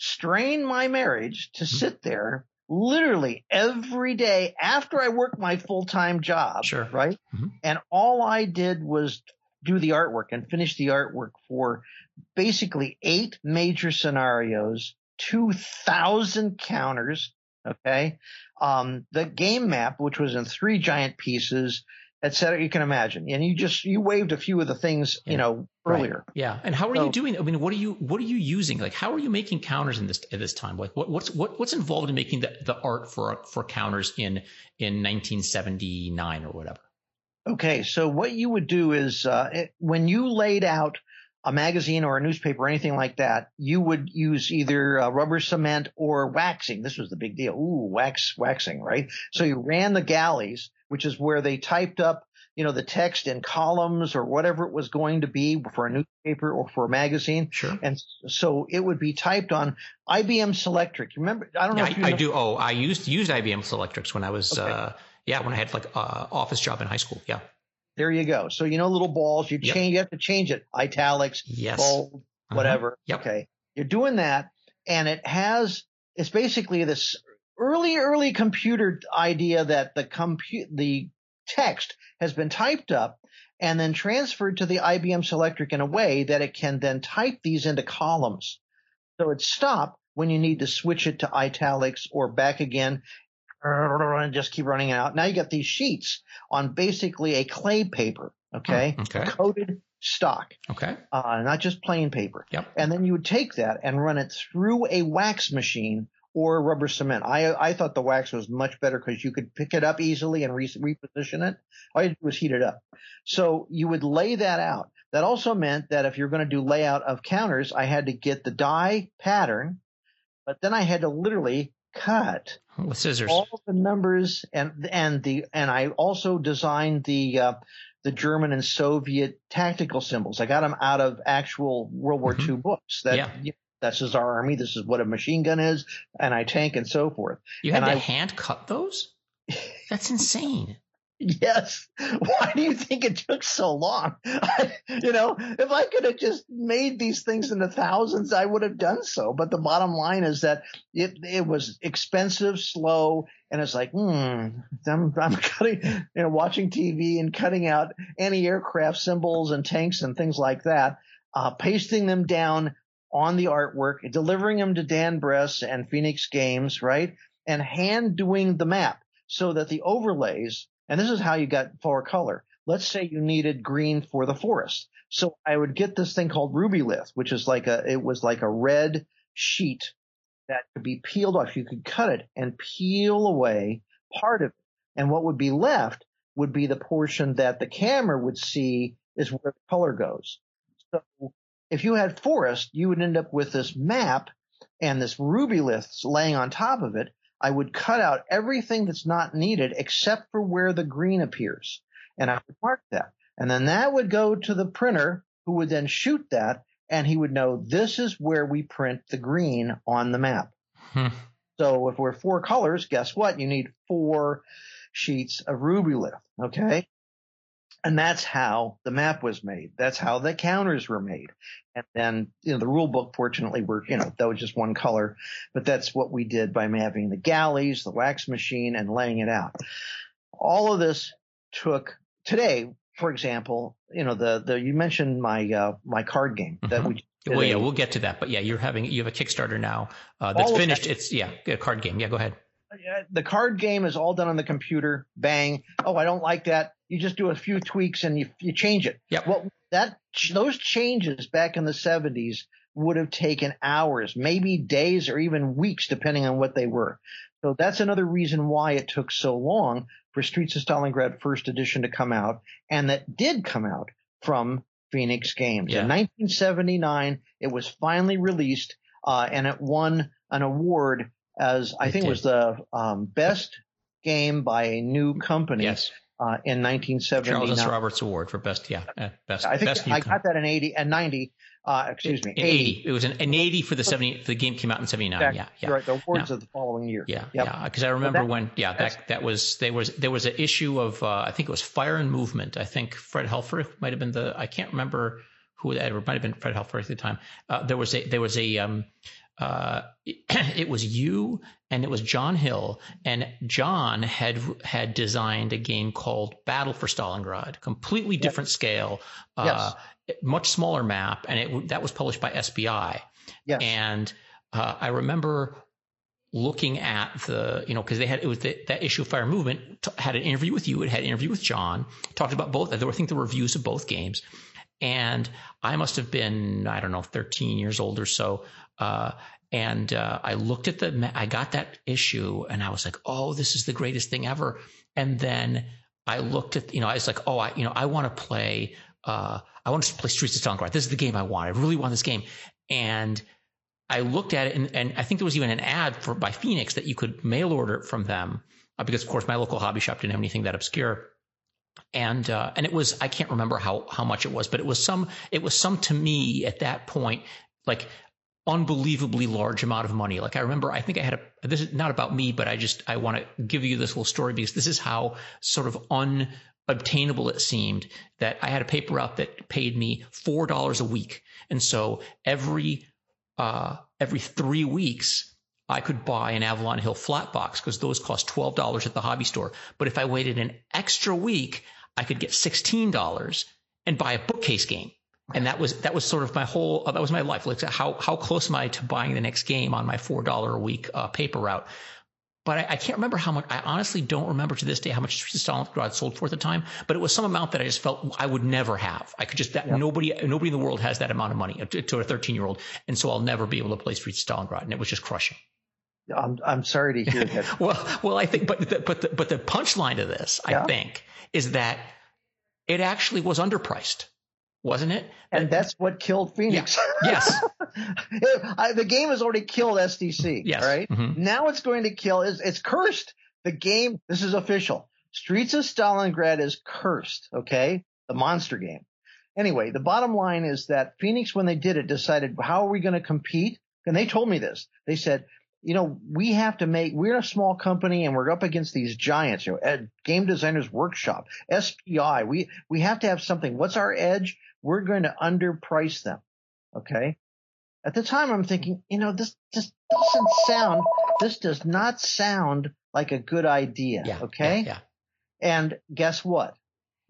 strain my marriage to mm-hmm. sit there literally every day after I worked my full time job. Sure. Right. Mm-hmm. And all I did was do the artwork and finish the artwork for basically eight major scenarios, 2000 counters. Okay. Um, the game map, which was in three giant pieces, etc. You can imagine. And you just, you waved a few of the things, yeah. you know, earlier. Right. Yeah. And how are so, you doing? I mean, what are you, what are you using? Like, how are you making counters in this, at this time? Like what, what's, what, what's involved in making the, the art for, for counters in, in 1979 or whatever? Okay. So what you would do is, uh, it, when you laid out a magazine or a newspaper or anything like that, you would use either uh, rubber cement or waxing. This was the big deal. Ooh, wax, waxing, right? So you ran the galleys, which is where they typed up, you know, the text in columns or whatever it was going to be for a newspaper or for a magazine. Sure. And so it would be typed on IBM Selectric. Remember, I don't know. Yeah, I, I, do. Oh, I used used IBM Selectrics when I was, okay. uh, yeah, when I had like uh, office job in high school. Yeah. There you go. So you know little balls. You yep. change. You have to change it. Italics, yes. bold, uh-huh. whatever. Yep. Okay. You're doing that, and it has. It's basically this early, early computer idea that the compute the text has been typed up and then transferred to the IBM Selectric in a way that it can then type these into columns. So it stopped when you need to switch it to italics or back again and just keep running it out. Now you got these sheets on basically a clay paper, okay? Oh, okay. Coated stock. Okay. Uh, not just plain paper. Yep. And then you would take that and run it through a wax machine or rubber cement. I I thought the wax was much better because you could pick it up easily and re- reposition it. All you do was heat it up. So you would lay that out. That also meant that if you're going to do layout of counters, I had to get the die pattern, but then I had to literally cut with scissors all the numbers and and the and I also designed the uh, the German and Soviet tactical symbols. I got them out of actual World War mm-hmm. II books. That yeah. you this is our army. This is what a machine gun is, and I tank and so forth. You had and to I, hand cut those? That's insane. [laughs] Yes. Why do you think it took so long? [laughs] you know, if I could have just made these things in the thousands, I would have done so. But the bottom line is that it it was expensive, slow, and it's like, hmm, I'm I'm [laughs] cutting, you know, watching TV and cutting out anti-aircraft symbols and tanks and things like that, uh, pasting them down on the artwork, delivering them to Dan Bress and Phoenix Games, right, and hand doing the map so that the overlays and this is how you got four color. Let's say you needed green for the forest. So I would get this thing called Rubylith, which is like a, it was like a red sheet that could be peeled off. You could cut it and peel away part of it. And what would be left would be the portion that the camera would see is where the color goes. So if you had forest, you would end up with this map and this ruby Rubylith laying on top of it I would cut out everything that's not needed except for where the green appears. And I would mark that. And then that would go to the printer who would then shoot that and he would know this is where we print the green on the map. Hmm. So if we're four colors, guess what? You need four sheets of Rubylith. Okay. And that's how the map was made. That's how the counters were made. And then, you know, the rule book, fortunately, were, you know, that was just one color, but that's what we did by mapping the galleys, the wax machine, and laying it out. All of this took today, for example, you know, the, the, you mentioned my, uh, my card game mm-hmm. that we, well, yeah, we'll get to that, but yeah, you're having, you have a Kickstarter now, uh, that's finished. That, it's, yeah, a card game. Yeah, go ahead. The card game is all done on the computer. Bang. Oh, I don't like that. You just do a few tweaks and you, you change it. Yeah. Well, that those changes back in the 70s would have taken hours, maybe days or even weeks, depending on what they were. So that's another reason why it took so long for Streets of Stalingrad first edition to come out, and that did come out from Phoenix Games. Yeah. In 1979, it was finally released, uh, and it won an award as I it think did. was the um, best game by a new company. Yes uh, in 1979. Charles S. Roberts Award for best, yeah, uh, best. I think best I got that in 80 and 90. Uh, excuse me, 80. 80. It was an, an 80 for the 70. The game came out in 79. Exactly. Yeah, yeah. Right. The awards of the following year. Yeah, yep. yeah. Because I remember that, when, yeah, that that was there was there was an issue of uh, I think it was Fire and Movement. I think Fred Helfer might have been the I can't remember who that might have been Fred Helfer at the time. Uh, there was a there was a um, uh, [clears throat] it was you and it was John Hill, and John had had designed a game called Battle for Stalingrad, completely different scale, uh, yes. much smaller map, and it that was published by SPI. Yes. And uh, I remember looking at the, you know, because they had it was the, that issue of Fire Movement t- had an interview with you, it had an interview with John, talked about both. There were, I think there were reviews of both games, and I must have been I don't know 13 years old or so. Uh, and uh, I looked at the, I got that issue, and I was like, "Oh, this is the greatest thing ever." And then I looked at, you know, I was like, "Oh, I, you know, I want to play, uh, I want to play Streets of Stalingrad. This is the game I want. I really want this game." And I looked at it, and, and I think there was even an ad for by Phoenix that you could mail order from them, uh, because of course my local hobby shop didn't have anything that obscure and uh, and it was I can't remember how how much it was, but it was some it was some to me at that point like unbelievably large amount of money. Like I remember, I think I had a, this is not about me, but I just, I want to give you this little story because this is how sort of unobtainable it seemed that I had a paper out that paid me $4 a week. And so every, uh, every three weeks, I could buy an Avalon Hill flat box because those cost $12 at the hobby store. But if I waited an extra week, I could get $16 and buy a bookcase game and that was that was sort of my whole that was my life. Like how how close am I to buying the next game on my four dollar a week uh, paper route? But I, I, can't remember how much. I honestly don't remember to this day how much Stalingrad sold for at the time. But it was some amount that I just felt I would never have. I could just that nobody nobody in the world has that amount of money to, to a 13 year old, and so I'll never be able to play Streets of Stalingrad, and it was just crushing. I'm I'm sorry to hear that. [laughs] well, well, I think, but the, but the, but the punchline to this, yeah. I think, is that it actually was underpriced wasn't it? And that's what killed Phoenix. Yeah. Yes. [laughs] the game has already killed SDC. Yes. Right. Mm-hmm. Now it's going to kill. It's, it's cursed. The game. This is official. Streets of Stalingrad is cursed. Okay. The monster game. Anyway, the bottom line is that Phoenix, when they did it, decided how are we going to compete? And they told me this. They said, you know, we have to make, we're a small company and we're up against these giants, you know, Game Designers Workshop, SPI. We, we have to have something. What's our edge? We're going to underprice them. Okay. At the time, I'm thinking, you know, this just doesn't sound, this does not sound like a good idea. Yeah, okay. Yeah, yeah. And guess what?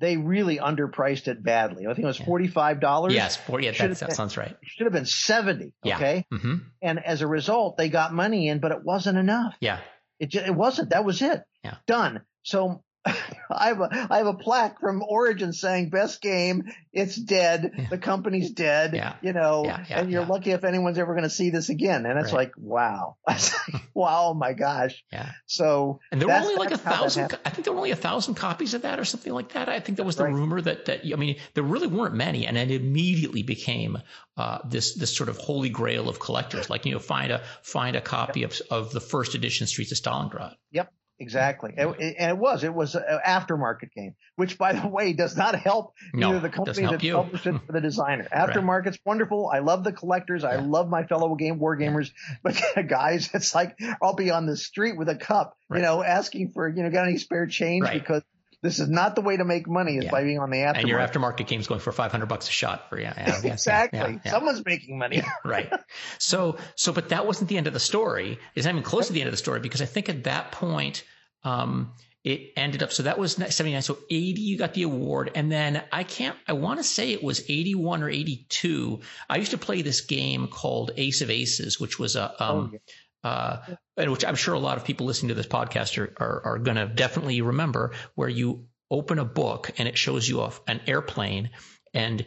They really underpriced it badly. I think it was forty-five dollars. Yes, 40, yeah, that, that sounds right. It should have been seventy. Okay. Yeah. Mm-hmm. And as a result, they got money in, but it wasn't enough. Yeah. It just, it wasn't. That was it. Yeah. Done. So I have a I have a plaque from Origin saying best game, it's dead, yeah. the company's dead, yeah. you know, yeah, and you're lucky if anyone's ever going to see this again. And it's right. like, wow, [laughs] wow, oh my gosh. Yeah. So and there were only like a thousand. I think there were only a thousand copies of that or something like that. I think that was the right. rumor that that I mean there really weren't many, and it immediately became uh, this this sort of holy grail of collectors. Like you know, find a find a copy yep. of of the first edition Streets of Stalingrad. Yep. Exactly. And it, and it was. It was an aftermarket game, which, by the way, does not help no, either the company that you. published it or the designer. [laughs] Aftermarket's right. wonderful. I love the collectors. I love my fellow game war gamers. [laughs] But [laughs] guys, it's like I'll be on the street with a cup, right. you know, asking for, you know, got any spare change right. because this is not the way to make money is yeah. by being on the aftermarket. And your aftermarket game's going for 500 bucks a shot for yeah. yeah exactly. Yeah, Someone's making money. right. So so but that wasn't the end of the story. It's not even close to the end of the story because I think at that point um, it ended up so that was 79 so 80 you got the award and then i can't i want to say it was 81 or 82 i used to play this game called ace of aces which was a um, oh, uh, and which i'm sure a lot of people listening to this podcast are, are, are going to definitely remember where you open a book and it shows you off an airplane and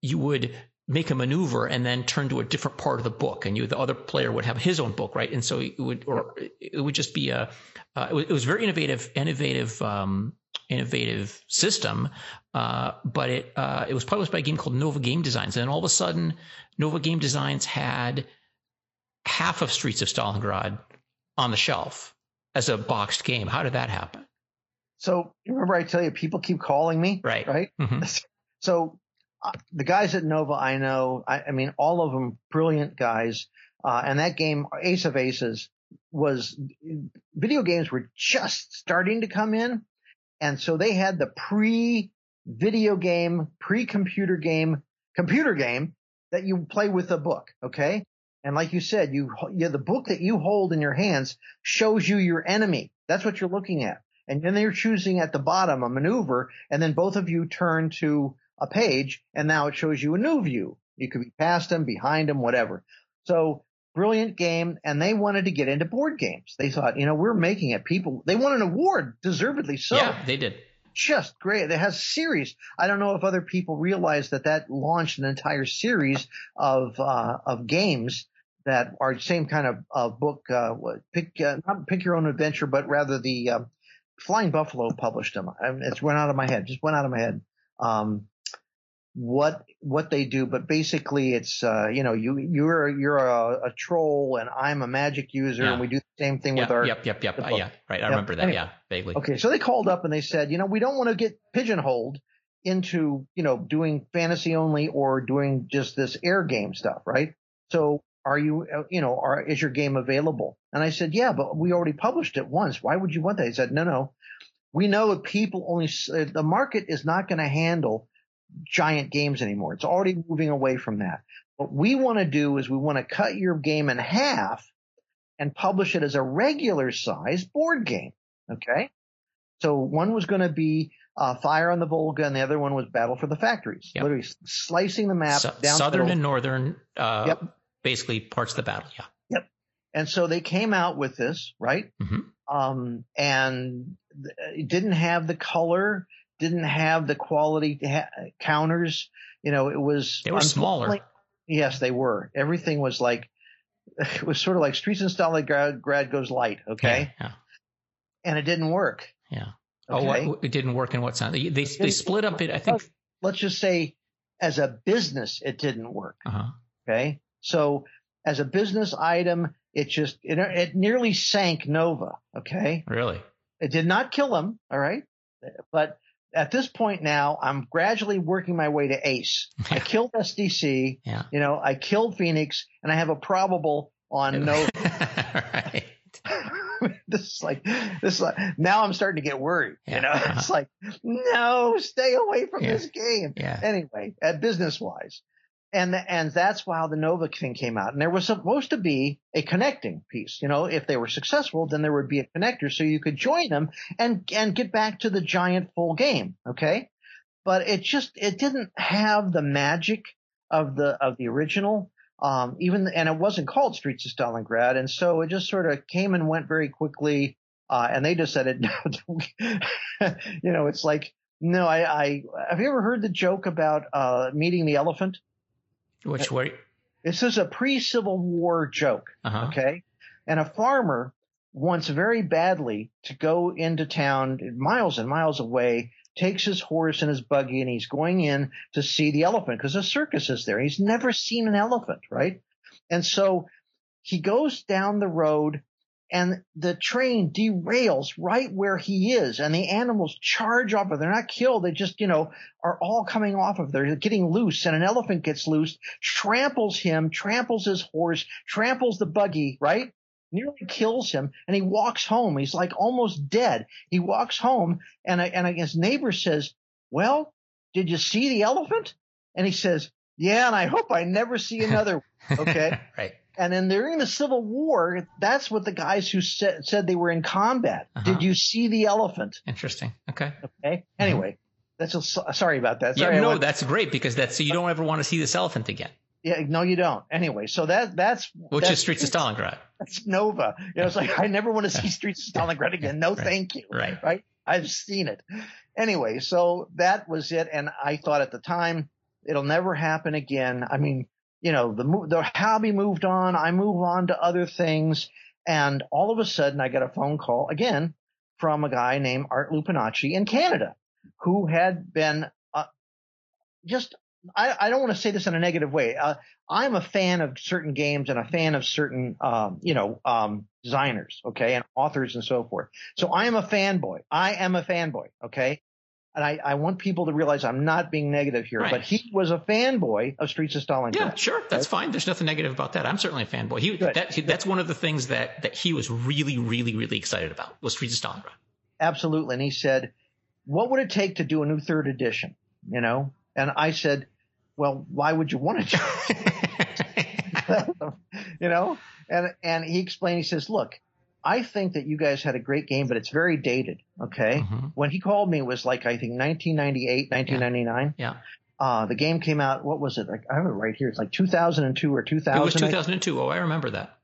you would make a maneuver and then turn to a different part of the book. And you the other player would have his own book right? And so it would or it would just be a uh, it, was, it, was, very innovative innovative um, innovative system uh, but it uh, it was published by a game called Nova Game Designs. And then all of a sudden Nova Game Designs had half of Streets of Stalingrad on the shelf as a boxed game. How did that happen? So remember I tell you people keep calling me right. right? Mm-hmm. [laughs] so the guys at Nova, I know, I, I mean, all of them brilliant guys. Uh, and that game, Ace of Aces, was video games were just starting to come in. And so they had the pre video game, pre computer game, computer game that you play with a book. Okay. And like you said, you, you the book that you hold in your hands shows you your enemy. That's what you're looking at. And then you're choosing at the bottom a maneuver, and then both of you turn to a page, and now it shows you a new view. You could be past them, behind them, whatever. So brilliant game, and they wanted to get into board games. They thought, you know, we're making it. People, they won an award, deservedly so. Yeah, they did. Just great. It has series. I don't know if other people realize that that launched an entire series of uh, of games that are same kind of uh, book. Uh, pick uh, not pick your own adventure, but rather the uh, Flying Buffalo published them. I it's went out of my head. Just went out of my head. Um, what what they do, but basically it's uh, you know you you're you're a, a, troll and I'm a magic user yeah. and we do the same thing with our yep yep yep. uh, yeah right. I yep. remember that. Anyway, yeah vaguely. Okay so they called up and they said you know we don't want to get pigeonholed into you know doing fantasy only or doing just this air game stuff right? So are you uh, you know are is your game available? And I said yeah but we already published it once. Why would you want that? He said no no. We know that people only the market is not going to handle giant games anymore. It's already moving away from that. What we want to do is we want to cut your game in half and publish it as a regular size board game. Okay. So one was going to be uh, Fire on the Volga, and the other one was Battle for the Factories. Yep. Literally slicing the map so, down southern and northern, uh, yep. basically parts of the battle. Yeah. Yep. And so they came out with this, right? Mm-hmm. Um, and it didn't have the color didn't have the quality ha- counters. You know, it was they were smaller. Yes, they were. Everything was like [laughs] it was sort of like Streets and Stalingrad grad goes light. Okay, yeah, yeah. and it didn't work. Yeah. Oh, okay? Oh, it didn't work in what sense? They they, they split up it. I think. Let's just say, as a business, it didn't work. Uh-huh. Okay, so as a business item, it just it, it nearly sank Nova. Okay, really. It did not kill them. All right, but at this point now, I'm gradually working my way to ace. I [laughs] killed SDC. Yeah. You know, I killed Phoenix and I have a probable on [laughs] no. right. [laughs] this is like, this is like, now I'm starting to get worried. Yeah. You know, uh-huh. it's like, no, stay away from yeah. this game. Yeah. Anyway, at business wise and and that's why the Nova thing came out. And there was supposed to be a connecting piece. You know, if they were successful, then there would be a connector so you could join them and and get back to the giant full game. Okay, but it just it didn't have the magic of the of the original. Um, even and it wasn't called Streets of Stalingrad, and so it just sort of came and went very quickly. Uh, and they just said it. [laughs] you know, it's like no, I, I have you ever heard the joke about uh, meeting the elephant? Which way? This is a pre-Civil War joke. Uh-huh. Okay. And a farmer wants very badly to go into town miles and miles away, takes his horse and his buggy and he's going in to see the elephant because a circus is there. He's never seen an elephant, right? And so he goes down the road and the train derails right where he is and the animals charge off of they're not killed they just you know are all coming off of they're getting loose and an elephant gets loose tramples him tramples his horse tramples the buggy right? Nearly kills him and he walks home. He's like almost dead. He walks home and and his neighbor says well did you see the elephant? And he says yeah and i hope i never see another [laughs] okay. Right and then during the Civil War, that's what the guys who said, said they were in combat. Uh-huh. Did you see the elephant? Interesting. Okay. Okay. Anyway, mm-hmm. that's a, sorry about that. Sorry, yeah, no, that's great because that's so you don't ever want to see this elephant again. Yeah, no, you don't. Anyway, so that that's which that's, is Streets of Stalingrad. That's Nova. You know, it's like I never want to see Streets of Stalingrad [laughs] again. No, right. thank you. Right. Right. I've seen it. Anyway, so that was it, and I thought at the time it'll never happen again. I mean, you know, the, the hobby moved on. I move on to other things. And all of a sudden I get a phone call again from a guy named Art Lupinacci in Canada who had been uh, just, I, I, don't want to say this in a negative way. Uh, I'm a fan of certain games and a fan of certain, um, you know, um, designers, okay, and authors and so forth. So I am a fanboy. I am a fanboy, okay and I, I, want people to realize I'm not being negative here, right. but he was a fanboy of Streets of Stalingrad. Yeah, sure, that's right? fine. There's nothing negative about that. I'm certainly a fanboy. He, that, he, that's one of the things that that he was really, really, really excited about was Streets of Stalingrad. Absolutely, and he said, "What would it take to do a new third edition?" You know, and I said, "Well, why would you want to do?" [laughs] [laughs] you know, and and he explained. He says, "Look, I think that you guys had a great game, but it's very dated. Okay. Mhm. When he called me, it was like I think 1998, 1999. Yeah. Uh, the game came out. What was it? Like I have it right here. It's like 2002 or 2000. It was 2002. Oh, I remember that.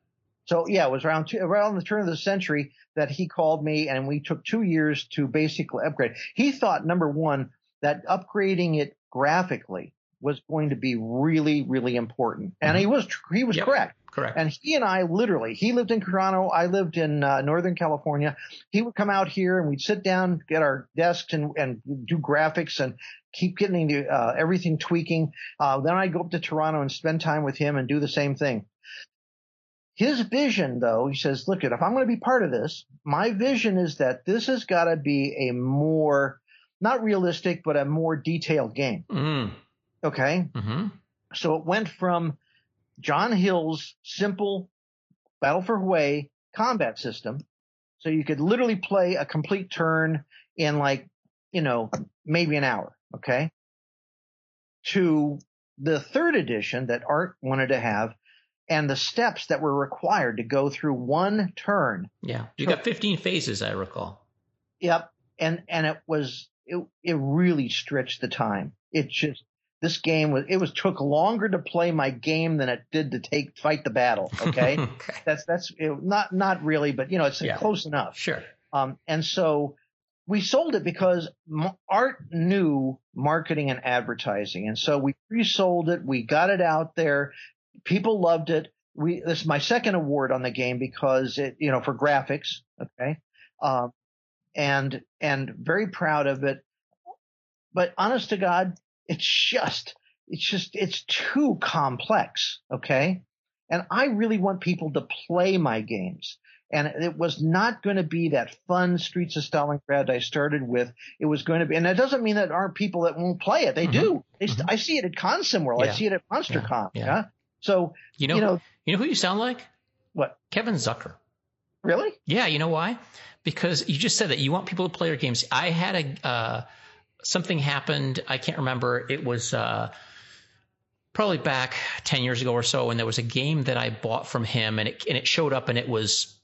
So yeah, it was around two, around the turn of the century that he called me, and we took two years to basically upgrade. He thought number one that upgrading it graphically was going to be really, really important, and he was he was Yep. correct. Correct. And he and I literally, he lived in Toronto, I lived in uh, Northern California. He would come out here and we'd sit down, get our desks and, and do graphics and keep getting the, uh, everything tweaking. Uh, then I'd go up to Toronto and spend time with him and do the same thing. His vision though, he says, look if I'm going to be part of this, my vision is that this has got to be a more, not realistic, but a more detailed game. Mm. Okay. hmm So it went from John Hill's simple Battle for Hue combat system. So you could literally play a complete turn in like, you know, maybe an hour. Okay. To the third edition that Art wanted to have and the steps that were required to go through one turn. Yeah. You got 15 phases, I recall. Yep. And, and it was, it, it really stretched the time. It just, this game was, it was took longer to play my game than it did to take, fight the battle. [laughs] Okay. okay. that's, that's it, not, not really, but you know, it's Yeah. close enough. Sure. Um, and so we sold it because Art knew marketing and advertising. And so we pre-sold it. We got it out there. People loved it. We, this is my second award on the game because it, you know, for graphics. Okay. Um, and, and very proud of it. But honest to God, it's just, it's just, it's too complex. Okay. And I really want people to play my games. And it was not going to be that fun Streets of Stalingrad I started with. It was going to be, and that doesn't mean that there aren't people that won't play it. They Mhm. do. They st- Mhm. I see it at Consim World. I see it at MonsterCon. Yeah. Yeah. So, You know, you know you know, know, who you sound like? what? Kevin Zucker. Really? Yeah, you know why? Because you just said that you want people to play your games. I had a uh, something happened. I can't remember. It was uh, probably back ten years ago or so, and there was a game that I bought from him, and it and it showed up, and it was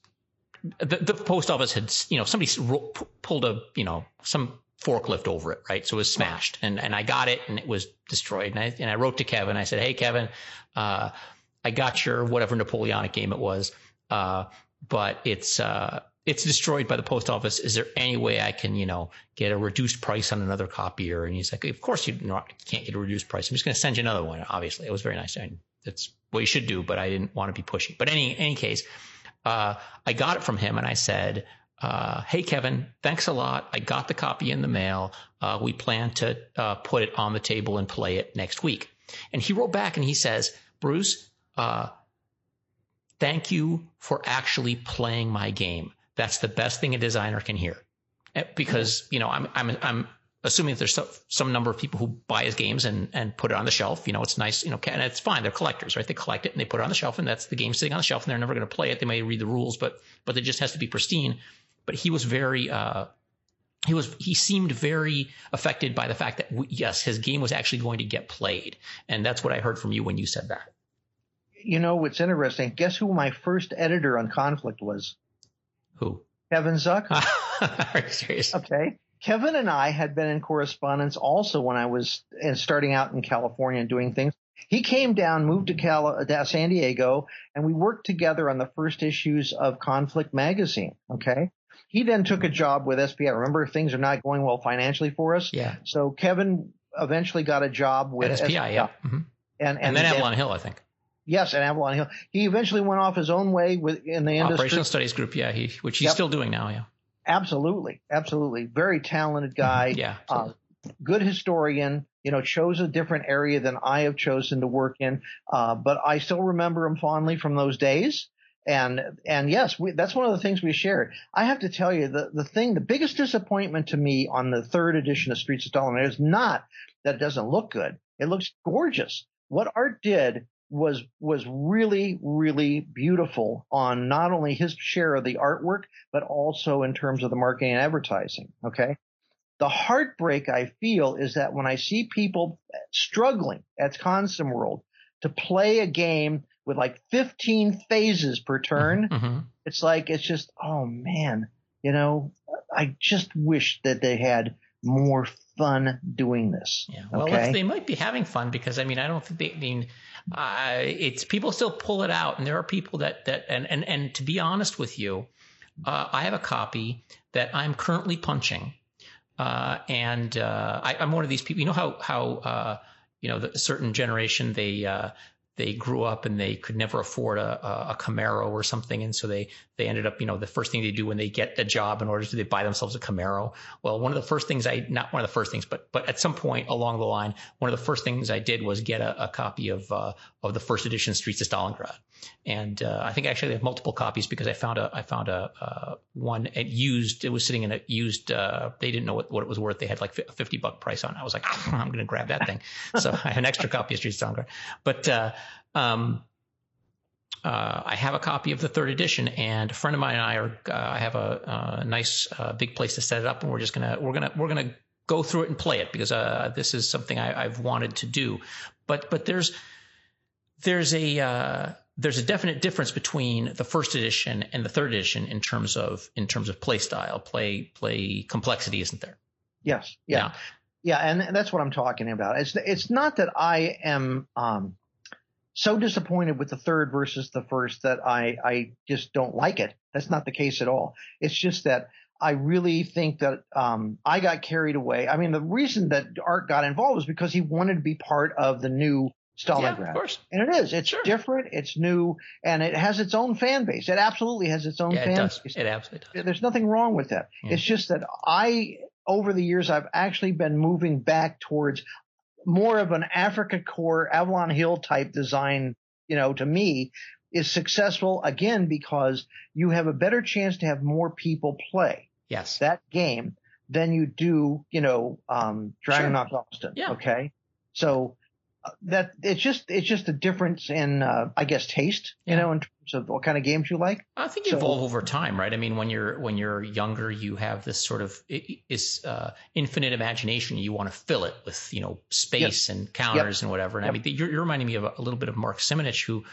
the, the post office had you know somebody ro- pulled a you know some forklift over it, right? So it was smashed, and and I got it, and it was destroyed, and I and I wrote to Kevin. I said, hey Kevin, uh, I got your whatever Napoleonic game it was, uh, but it's uh, it's destroyed by the post office. Is there any way I can, you know, get a reduced price on another copier? And he's like, of course you can't get a reduced price. I'm just going to send you another one. Obviously, it was very nice. That's what you should do, but I didn't want to be pushy. But any any case, uh, I got it from him and I said, uh, hey Kevin, thanks a lot. I got the copy in the mail. Uh, we plan to uh, put it on the table and play it next week. And he wrote back and he says, Bruce, uh, thank you for actually playing my game. That's the best thing a designer can hear. Eh, Because, you know, I'm, I'm, I'm assuming that there's some, some number of people who buy his games and, and put it on the shelf. You know, it's nice, you know, and it's fine. They're collectors, right? They collect it and they put it on the shelf and that's the game sitting on the shelf and they're never going to play it. They may read the rules, but, but it just has to be pristine. But he was very, uh, he was he seemed very affected by the fact that yes his game was actually going to get played and that's what i heard from you when you said that You know, what's interesting. Guess who my first editor on Conflict was? Who Kevin Zuck. [laughs] are you serious Okay. Kevin and I had been in correspondence also when I was uh, starting out in California and doing things. He came down, moved to Cal- uh, San Diego, and we worked together on the first issues of Conflict magazine. Okay. He then took a job with SPI. Remember, things are not going well financially for us. yeah So Kevin eventually got a job with at spi yeah Mhm. And, and then avalon hill i think Yes, at Avalon Hill. He eventually went off his own way with in the industry. operational studies group yeah he which he's Yep. still doing now yeah Absolutely, absolutely. Very talented guy. yeah Uh, good historian, you know, chose a different area than I have chosen to work in. Uh, but I still remember him fondly from those days. And, and yes, we, that's one of the things we shared. I have to tell you the, the thing, the biggest disappointment to me on the third edition of Streets of Stalingrad is not that it doesn't look good. It looks gorgeous. What Art did was, was really, really beautiful on not only his share of the artwork, but also in terms of the marketing and advertising. Okay the heartbreak I feel is that when I see people struggling at Consim World to play a game with like 15 phases per turn. Mm-hmm. It's like, it's just, oh man, you know, I just wish that they had more fun doing this. Yeah. Well, okay? they might be having fun because I mean, I don't think they I mean, uh, it's people still pull it out and there are people that, that, and, and, and to be honest with you, uh, I have a copy that I'm currently punching. Uh, and, uh, I, am one of these people, you know how, how, uh, you know, the, certain generation, they, uh, they grew up and they could never afford a, a Camaro or something. And so they, they ended up, you know, the first thing they do when they get a job in order to they buy themselves a Camaro. Well, one of the first things I, not one of the first things, but, but at some point along the line, one of the first things I did was get a, a copy of, uh, of the first edition Streets of Stalingrad. And, uh, I think actually I have multiple copies because I found a, I found a, uh, one it used, it was sitting in a used, uh, they didn't know what, what it was worth. They had like a 50 buck price on it. I was like, I'm going to grab that thing. [laughs] so I have an extra copy of Streets of Stalingrad, but, uh, um, uh, I have a copy of the third edition, and a friend of mine and I are. Uh, I have a, a nice uh, big place to set it up, and we're just gonna we're gonna we're gonna go through it and play it because uh, this is something I, have wanted to do. But but there's there's a uh, there's a definite difference between the first edition and the third edition in terms of in terms of play style, play play complexity, isn't there? Yes. Yeah. Yeah, yeah and that's what I'm talking about. It's it's not that I am. Um, so disappointed with the third versus the first that I, I just don't like it. That's not the case at all. It's just that I really think that um, I got carried away. I mean, the reason that Art got involved was because he wanted to be part of the new Stalingrad. Yeah, of course. And it is. It's sure. different. It's new, and it has its own fan base. It absolutely has its own yeah, fan it does. base. It absolutely does. There's nothing wrong with that. Yeah. It's just that I, over the years, I've actually been moving back towards more of an Afrika Korps Avalon Hill type design, you know, to me is successful again because you have a better chance to have more people play yes that game than you do, you know, um, Drang nach sure. Osten. Yeah. Okay. So that it's just it's just a difference in uh, I guess taste, you Yeah. know, in terms of what kind of games you like. I think you So- evolve over time, right? I mean, when you're when you're younger, you have this sort of is uh, infinite imagination. You want to fill it with you know space and counters and whatever. And I mean, you're, you're reminding me of a, a little bit of Mark Simonitch, who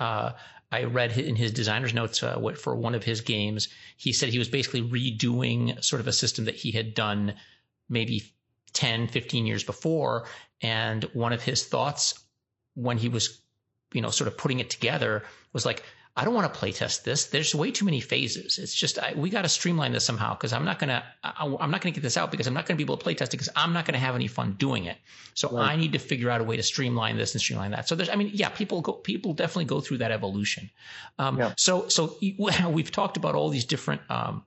uh, I read in his designer's notes uh, what for one of his games. He said he was basically redoing sort of a system that he had done maybe 10, 15 years before. And one of his thoughts when he was, you know, sort of putting it together was like, I don't want to playtest this. There's way too many phases. It's just I, we got to streamline this somehow because I'm not gonna I, I'm not gonna get this out because I'm not gonna be able to playtest it because I'm not gonna have any fun doing it. So Right. I need to figure out a way to streamline this and streamline that. So there's I mean yeah people go people definitely go through that evolution. Um, Yeah. So so [laughs] we've talked about all these different. Um,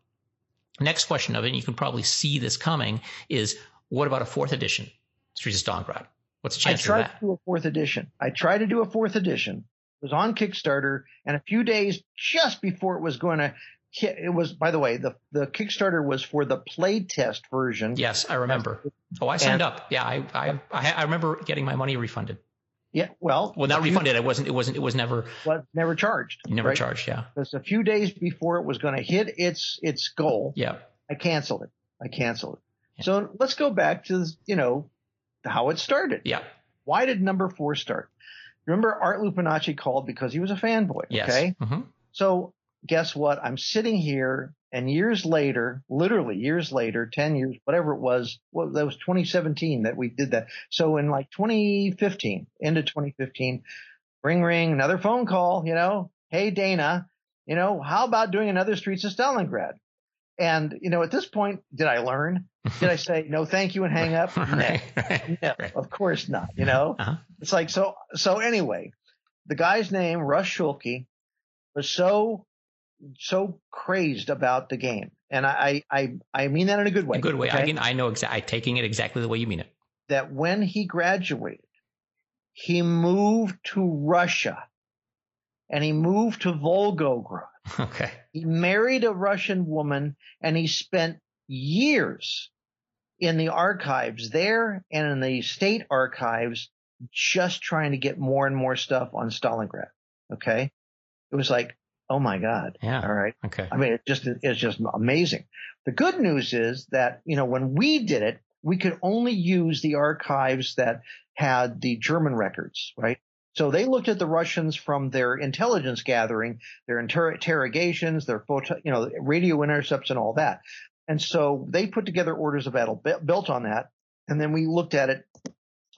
next question of it, and you can probably see this coming is what about a fourth edition Streets of Stalingrad? What's the I chance of tried that? to do a fourth edition. I tried to do a fourth edition. It was on Kickstarter, and a few days just before it was going to hit, it was. By the way, the the Kickstarter was for the playtest version. Yes, I remember. Oh, I signed up. Yeah, I, I, I, I remember getting my money refunded. Yeah. Well, Well, not refunded. I wasn't. It wasn't. It was never. Was never charged. Never right? charged. Yeah. Just a few days before it was going to hit its its goal. Yeah. I canceled it. I canceled it. Yeah. So let's go back to you know how it started. Yeah. Why did number four start? Remember Art Lupinacci called because he was a fanboy. Yes. Okay. hmm So guess what? I'm sitting here and years later, literally years later, 10 years, whatever it was, well, that was 2017 that we did that. So in like 2015, into 2015, ring, ring, another phone call, you know, Hey, Dana, you know, how about doing another Streets of Stalingrad? And, you know, at this point, did I learn? Did I [laughs] say no, thank you and hang up? [laughs] No. right. Right. No, Right. of course not. You know, Uh-huh. it's like so. So anyway, the guy's name Russ Schulke was so so crazed about the game, and I I I mean that in a good way. A good way. okay? I can. I know exactly. I'm taking it exactly the way you mean it. that when he graduated, he moved to Russia, and he moved to Volgograd. [laughs] Okay. He married a Russian woman, and he spent years in the archives there and in the state archives just trying to get more and more stuff on Stalingrad. Okay. It was like, oh my God. Yeah. All right. Okay. I mean, it just, it's just amazing. The good news is that, you know, when we did it, we could only use the archives that had the German records, right? So they looked at the Russians from their intelligence gathering, their inter- interrogations, their photo, you know, radio intercepts and all that. And so they put together orders of battle built on that. And then we looked at it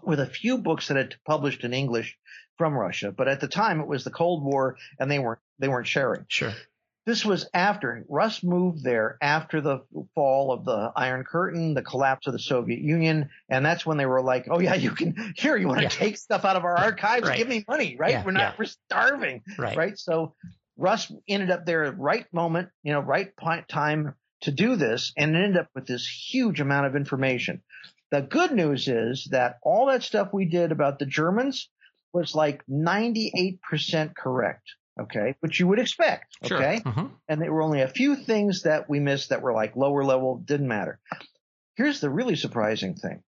with a few books that had published in English from Russia. But at the time it was the Cold War and they weren't, they weren't sharing. Sure. This was after Russ moved there after the fall of the Iron Curtain, the collapse of the Soviet Union, and that's when they were like, "Oh yeah, you can [laughs] here. You want to yeah. take stuff out of our archives? Right. Give me money, right? Yeah, we're not, yeah. we're starving, right. right? So Russ ended up there at right moment, you know, right point time to do this, and ended up with this huge amount of information. The good news is that all that stuff we did about the Germans was like 98% correct okay, which you would expect, okay? Sure. Mm-hmm. And there were only a few things that we missed that were like lower level, didn't matter. Here's the really surprising thing.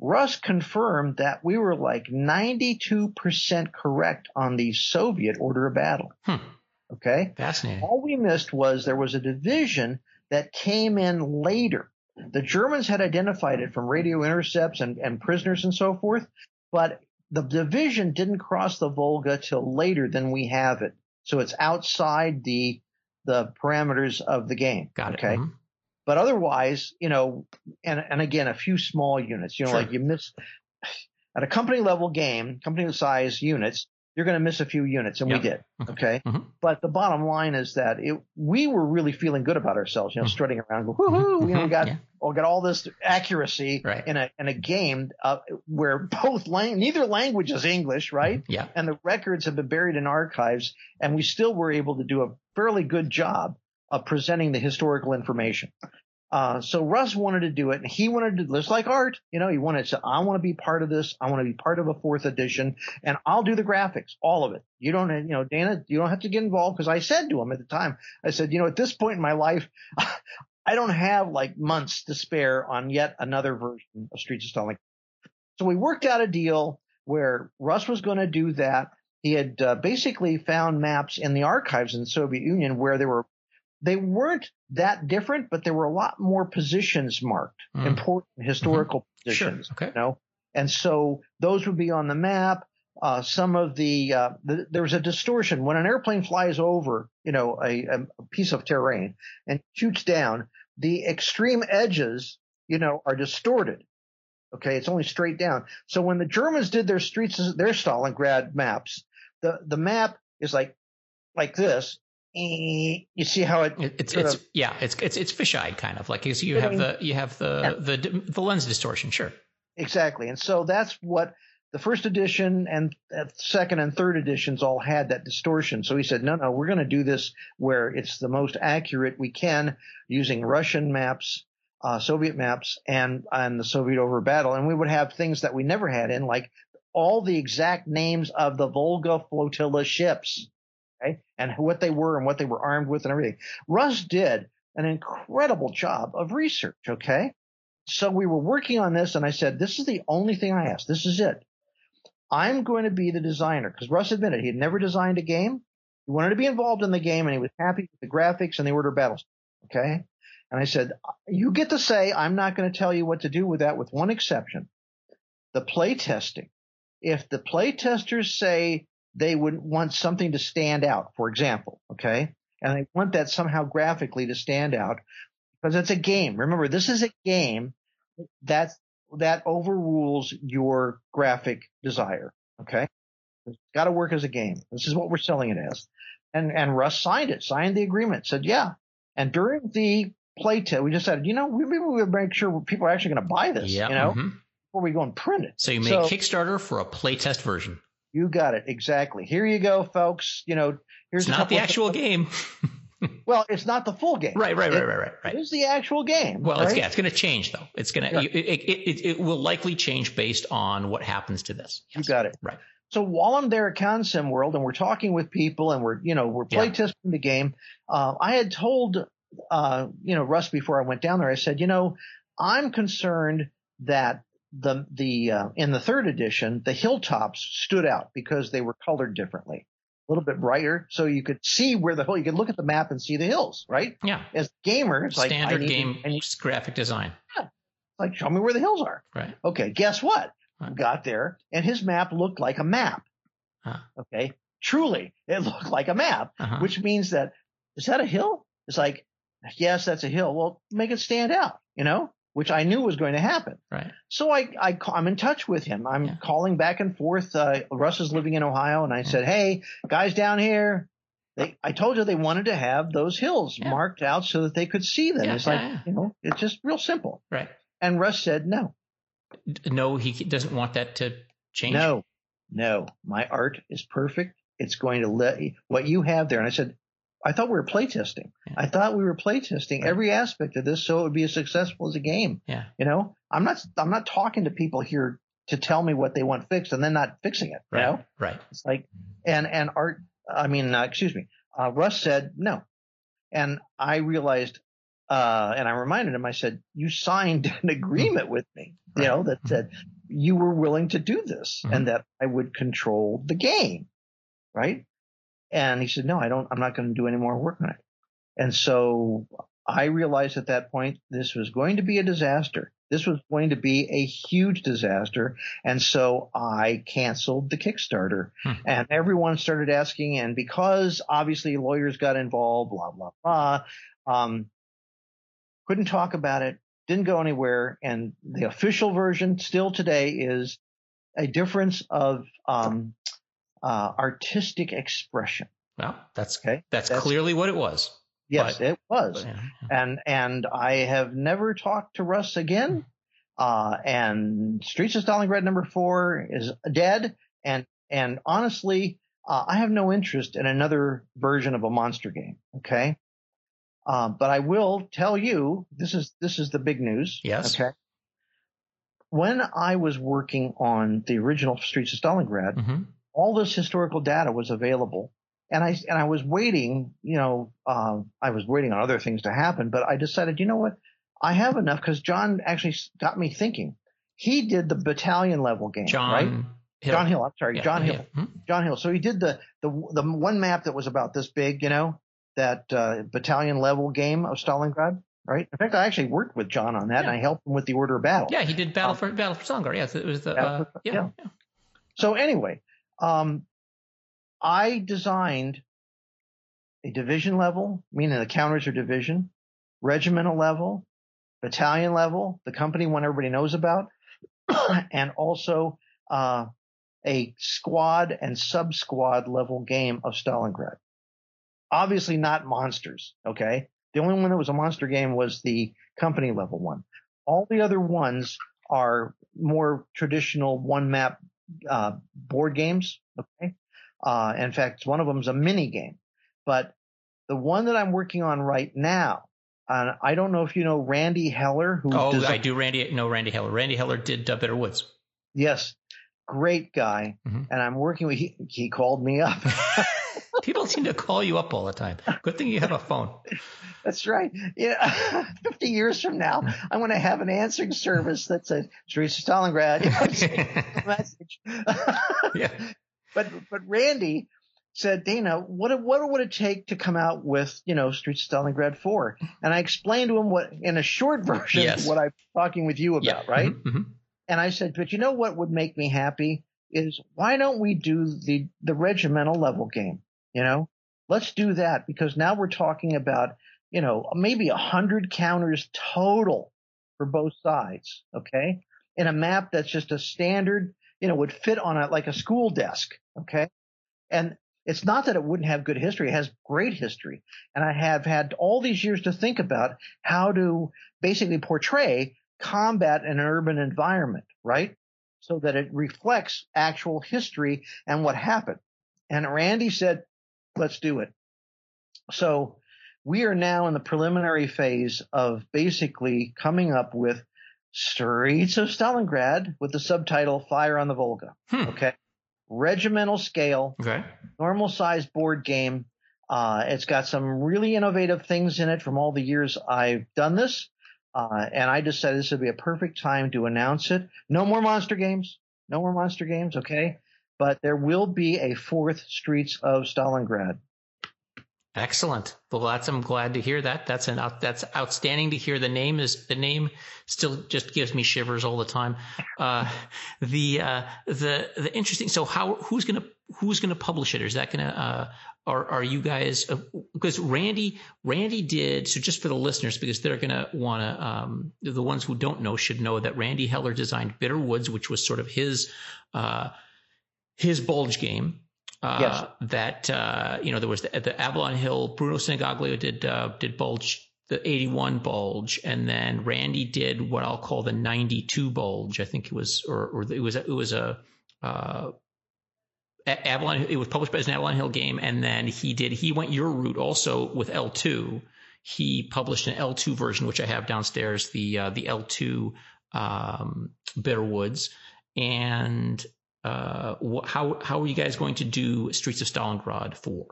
Russ confirmed that we were like 92% correct on the Soviet order of battle. Hmm. Okay. Fascinating. All we missed was there was a division that came in later. The Germans had identified it from radio intercepts and, and prisoners and so forth, but the division didn't cross the Volga till later than we have it. So it's outside the the parameters of the game. Got it. Okay. Mm-hmm. But otherwise, you know, and and again, a few small units. You know, sure. like you miss [sighs] at a company level game, company size units, you're going to miss a few units, and we did. Okay. Mm-hmm. But the bottom line is that it, we were really feeling good about ourselves, you know, mm-hmm. strutting around, go, woohoo, you know, we got, yeah. got all this accuracy right. in a, in a game, uh, where both lang- neither language is English, right? Yeah. And the records have been buried in archives, and we still were able to do a fairly good job of presenting the historical information. Uh, so Russ wanted to do it, and he wanted to just like art. You know, he wanted to. I want to be part of this. I want to be part of a fourth edition, and I'll do the graphics, all of it. You don't, you know, Dana, you don't have to get involved because I said to him at the time, I said, you know, at this point in my life, [laughs] I don't have like months to spare on yet another version of Streets of Stalin. So we worked out a deal where Russ was going to do that. He had uh, basically found maps in the archives in the Soviet Union where there were they weren't that different, but there were a lot more positions marked, mm. important historical mm-hmm. positions. Sure. Okay. You know? And so those would be on the map. Uh, some of the, uh, the, there was a distortion when an airplane flies over, you know, a, a piece of terrain and shoots down. The extreme edges, you know, are distorted. Okay, it's only straight down. So when the Germans did their streets, their Stalingrad maps, the the map is like like this, you see how it it's it's of, yeah it's it's it's fisheye kind of. Like because you have the you have the yeah. the the lens distortion sure. Exactly. And so that's what the first edition and second and third editions all had that distortion. So he said no no we're going to do this where it's the most accurate we can using Russian maps uh, Soviet maps and and the Soviet over battle. And we would have things that we never had in like all the exact names of the Volga flotilla ships okay, and what they were and what they were armed with and everything. Russ did an incredible job of research, okay? So we were working on this and I said, this is the only thing I asked. This is it. I'm going to be the designer because Russ admitted he had never designed a game. He wanted to be involved in the game and he was happy with the graphics and the order of battles. Okay. And I said, you get to say, I'm not going to tell you what to do with that with one exception. The play testing. If the play testers say they would want something to stand out, for example, okay? And they want that somehow graphically to stand out because it's a game. Remember, this is a game that that overrules your graphic desire, okay? It's got to work as a game. This is what we're selling it as. And and Russ signed it, signed the agreement, said yeah. And during the play test, we just said, you know, we maybe we would make sure people are actually going to buy this, yep. you know, mm-hmm. before we go and print it. So you made so, Kickstarter for a playtest version. You got it exactly. Here you go, folks. You know, here's not the actual game. [laughs] well, it's not the full game. Right, right, right, right, right. right. It is the actual game. Well, right? it's, yeah, it's going to change though. It's going to, it, it, it, it, will likely change based on what happens to this. Yes. You got it. Right. So while I'm there at ConSim World and we're talking with people and we're, you know, we're playtesting yeah. the game, uh, I had told, uh, you know, Russ before I went down there, I said, you know, I'm concerned that the the uh, in the third edition, the hilltops stood out because they were colored differently, a little bit brighter, so you could see where the hill. You could look at the map and see the hills, right? Yeah. As gamer, it's standard like standard game to, graphic design. Yeah. Like show me where the hills are. Right. Okay. Guess what? Right. Got there, and his map looked like a map. Huh. Okay. Truly, it [laughs] looked like a map, Uh-huh. which means that is that a hill? It's like, yes, that's a hill. Well, make it stand out, you know, which I knew was going to happen. right. So I, I am in touch with him. I'm Yeah. calling back and forth. Uh, Russ is living in Ohio, and I said, "Hey, guys down here, they I told you they wanted to have those hills Yeah. marked out so that they could see them. Yeah, it's like you know, it's just real simple." Right. And Russ said, "No, No, he doesn't want that to change. no, no. My art is perfect. It's going to let what you have there." And I said. I thought we were playtesting. Yeah. I thought we were playtesting Right. every aspect of this so it would be as successful as a game. Yeah. You know, I'm not I'm not talking to people here to tell me what they want fixed and then not fixing it. Right. You know, Right. it's like and and Art. I mean, uh, excuse me. Uh, Russ said no, and I realized, uh, and I reminded him. I said, "You signed an agreement with me, you know, that said you were willing to do this Mhm. and that I would control the game, right?" And he said, "No, I don't. I'm not going to do any more work on it." And so I realized at that point this was going to be a disaster. This was going to be a huge disaster. And so I canceled the Kickstarter Hmm. and everyone started asking. And because obviously lawyers got involved, blah, blah, blah, um, couldn't talk about it, didn't go anywhere. And the official version still today is a difference of, um, uh, artistic expression. Well, that's Okay. that's, That's- clearly what it was. Yes, But- it was. But, yeah, yeah. and and I have never talked to Russ again. Uh, and Streets of Stalingrad number four is dead. And and honestly, uh, I have no interest in another version of a monster game. Okay. Uh, but I will tell you this is this is the big news. Yes. Okay. When I was working on the original Streets of Stalingrad, Mhm. All this historical data was available. And I, and I was waiting, you know, uh, I was waiting on other things to happen, but I decided, you know what? I have enough because John actually got me thinking. He did the battalion level game, John right? Hill. John Hill. I'm sorry, Yeah, John Hill. yeah. Hmm? John Hill. So he did the, the, the one map that was about this big, you know, that, uh, battalion level game of Stalingrad, right? In fact, I actually worked with John on that and I helped him with the order of battle. Yeah, he did Battle Um, for Battle for Stalingrad. Yes, it was the uh, for- yeah, yeah. yeah. So anyway, um, I designed a division level, meaning the counters are division, regimental level, battalion level, the company one everybody knows about, [clears throat] and also uh, a squad and sub squad level game of Stalingrad. Obviously not monsters. Okay. The only one that was a monster game was the company level one. All the other ones are more traditional one map uh, board games. Okay. Uh, in fact, one of them is a mini game, but the one that I'm working on right now, uh, I don't know if you know Randy Heller, who Oh, desi- I do. Randy, no, Randy Heller. Randy Heller did uh, Bitter Woods. yes, great guy, Mhm. and I'm working with. He, he called me up. [laughs] People seem to call you up all the time. Good thing you have a phone. [laughs] That's right. Yeah, [laughs] 50 years from now, I'm going to have an answering service that says of Stalingrad. [laughs] message. yeah. but but Randy said, Dana, what what would it take to come out with you know Streets of Stalingrad four? And I explained to him what in a short version Yes. what I'm talking with you about, yeah. right? Mhm, mhm. And I said, but you know what would make me happy is why don't we do the the regimental level game? You know, let's do that because now we're talking about you know maybe a hundred counters total for both sides. Okay, in a map that's just a standard, you know, would fit on a like a school desk. Okay, and it's not that it wouldn't have good history; it has great history. And I have had all these years to think about how to basically portray combat in an urban environment, right? So that it reflects actual history and what happened. And Randy said, let's do it. So we are now in the preliminary phase of basically coming up with Streets of Stalingrad with the subtitle Fire on the Volga. Hmm. Okay. Regimental scale, Okay. normal size board game. Uh, it's got some really innovative things in it from all the years I've done this. Uh, and I decided this would be a perfect time to announce it. No more monster games. No more monster games. Okay. But there will be a fourth Streets of Stalingrad. Excellent. Well, that's I'm glad to hear that. That's an that's outstanding to hear. The name is the name still just gives me shivers all the time. Uh, [laughs] the uh, the the interesting. So how who's gonna who's gonna publish it? Is that gonna uh, are are you guys uh, because Randy Randy did so just for the listeners because they're gonna want to um, the ones who don't know should know that Randy Heller designed Bitter Woods, which was sort of his uh, his bulge game uh, yes. that uh, you know there was the, the Avalon Hill. Bruno Sinigaglio did uh, did bulge the 81 bulge, and then Randy did what I'll call the 92 bulge. I think it was, or, or it was it was a uh, Avalon. It was published as an Avalon Hill game, and then he did he went your route also with L2. He published an L2 version, which I have downstairs, the uh, the L2 um, Bitter Woods, and uh, how how are you guys going to do Streets of Stalingrad 4?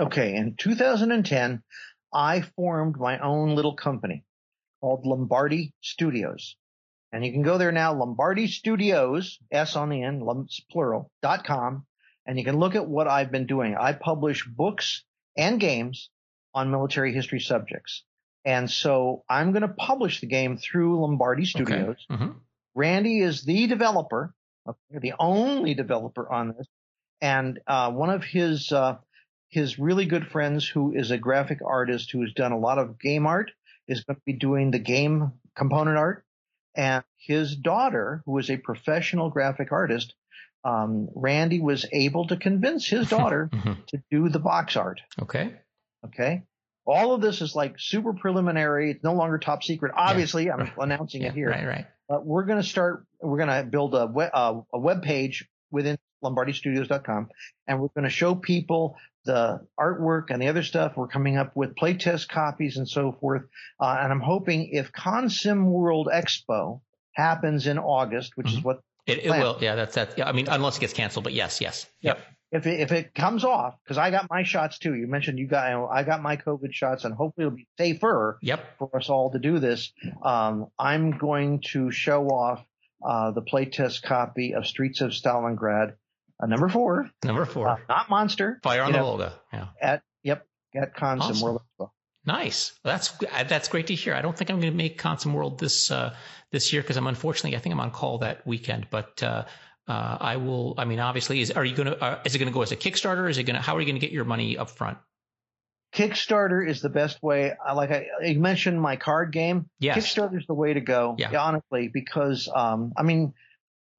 Okay, in 2010, I formed my own little company called Lombardy Studios. And you can go there now, Lombardy Studios, S on the end, plural, dot com, and you can look at what I've been doing. I publish books and games on military history subjects. And so I'm going to publish the game through Lombardy Studios. Okay. Mm-hmm. Randy is the developer Okay, the only developer on this, and uh, one of his uh, his really good friends, who is a graphic artist who has done a lot of game art, is going to be doing the game component art, and his daughter, who is a professional graphic artist, um, Randy was able to convince his [laughs] daughter mm-hmm. to do the box art. Okay. Okay. All of this is like super preliminary. It's no longer top secret. Obviously, yeah. I'm announcing yeah, it here. Right, right. But we're going to start, we're going to build a web, uh, a web page within lombardystudios.com and we're going to show people the artwork and the other stuff. We're coming up with playtest copies and so forth. Uh, and I'm hoping if Consim World Expo happens in August, which mm-hmm. is what it, it will. Yeah, that's that. Yeah, I mean, unless it gets canceled, but yes, yes. Yep. yep if it, if it comes off, because I got my shots too. You mentioned you got, you know, I got my COVID shots, and hopefully it'll be safer yep. for us all to do this. Um, I'm going to show off uh, the playtest copy of Streets of Stalingrad, uh, number four. Number four, uh, not Monster. Fire on the Volga. Yeah. At yep, at Consim awesome. World. Nice. That's that's great to hear. I don't think I'm going to make Consim World this uh, this year because I'm unfortunately I think I'm on call that weekend, but uh, uh, I will. I mean, obviously, is are you going to? Uh, is it going to go as a Kickstarter? Is it going to? How are you going to get your money up front? Kickstarter is the best way. Like I, you mentioned, my card game. Yes. Kickstarter is the way to go. Yeah. Honestly, because um, I mean,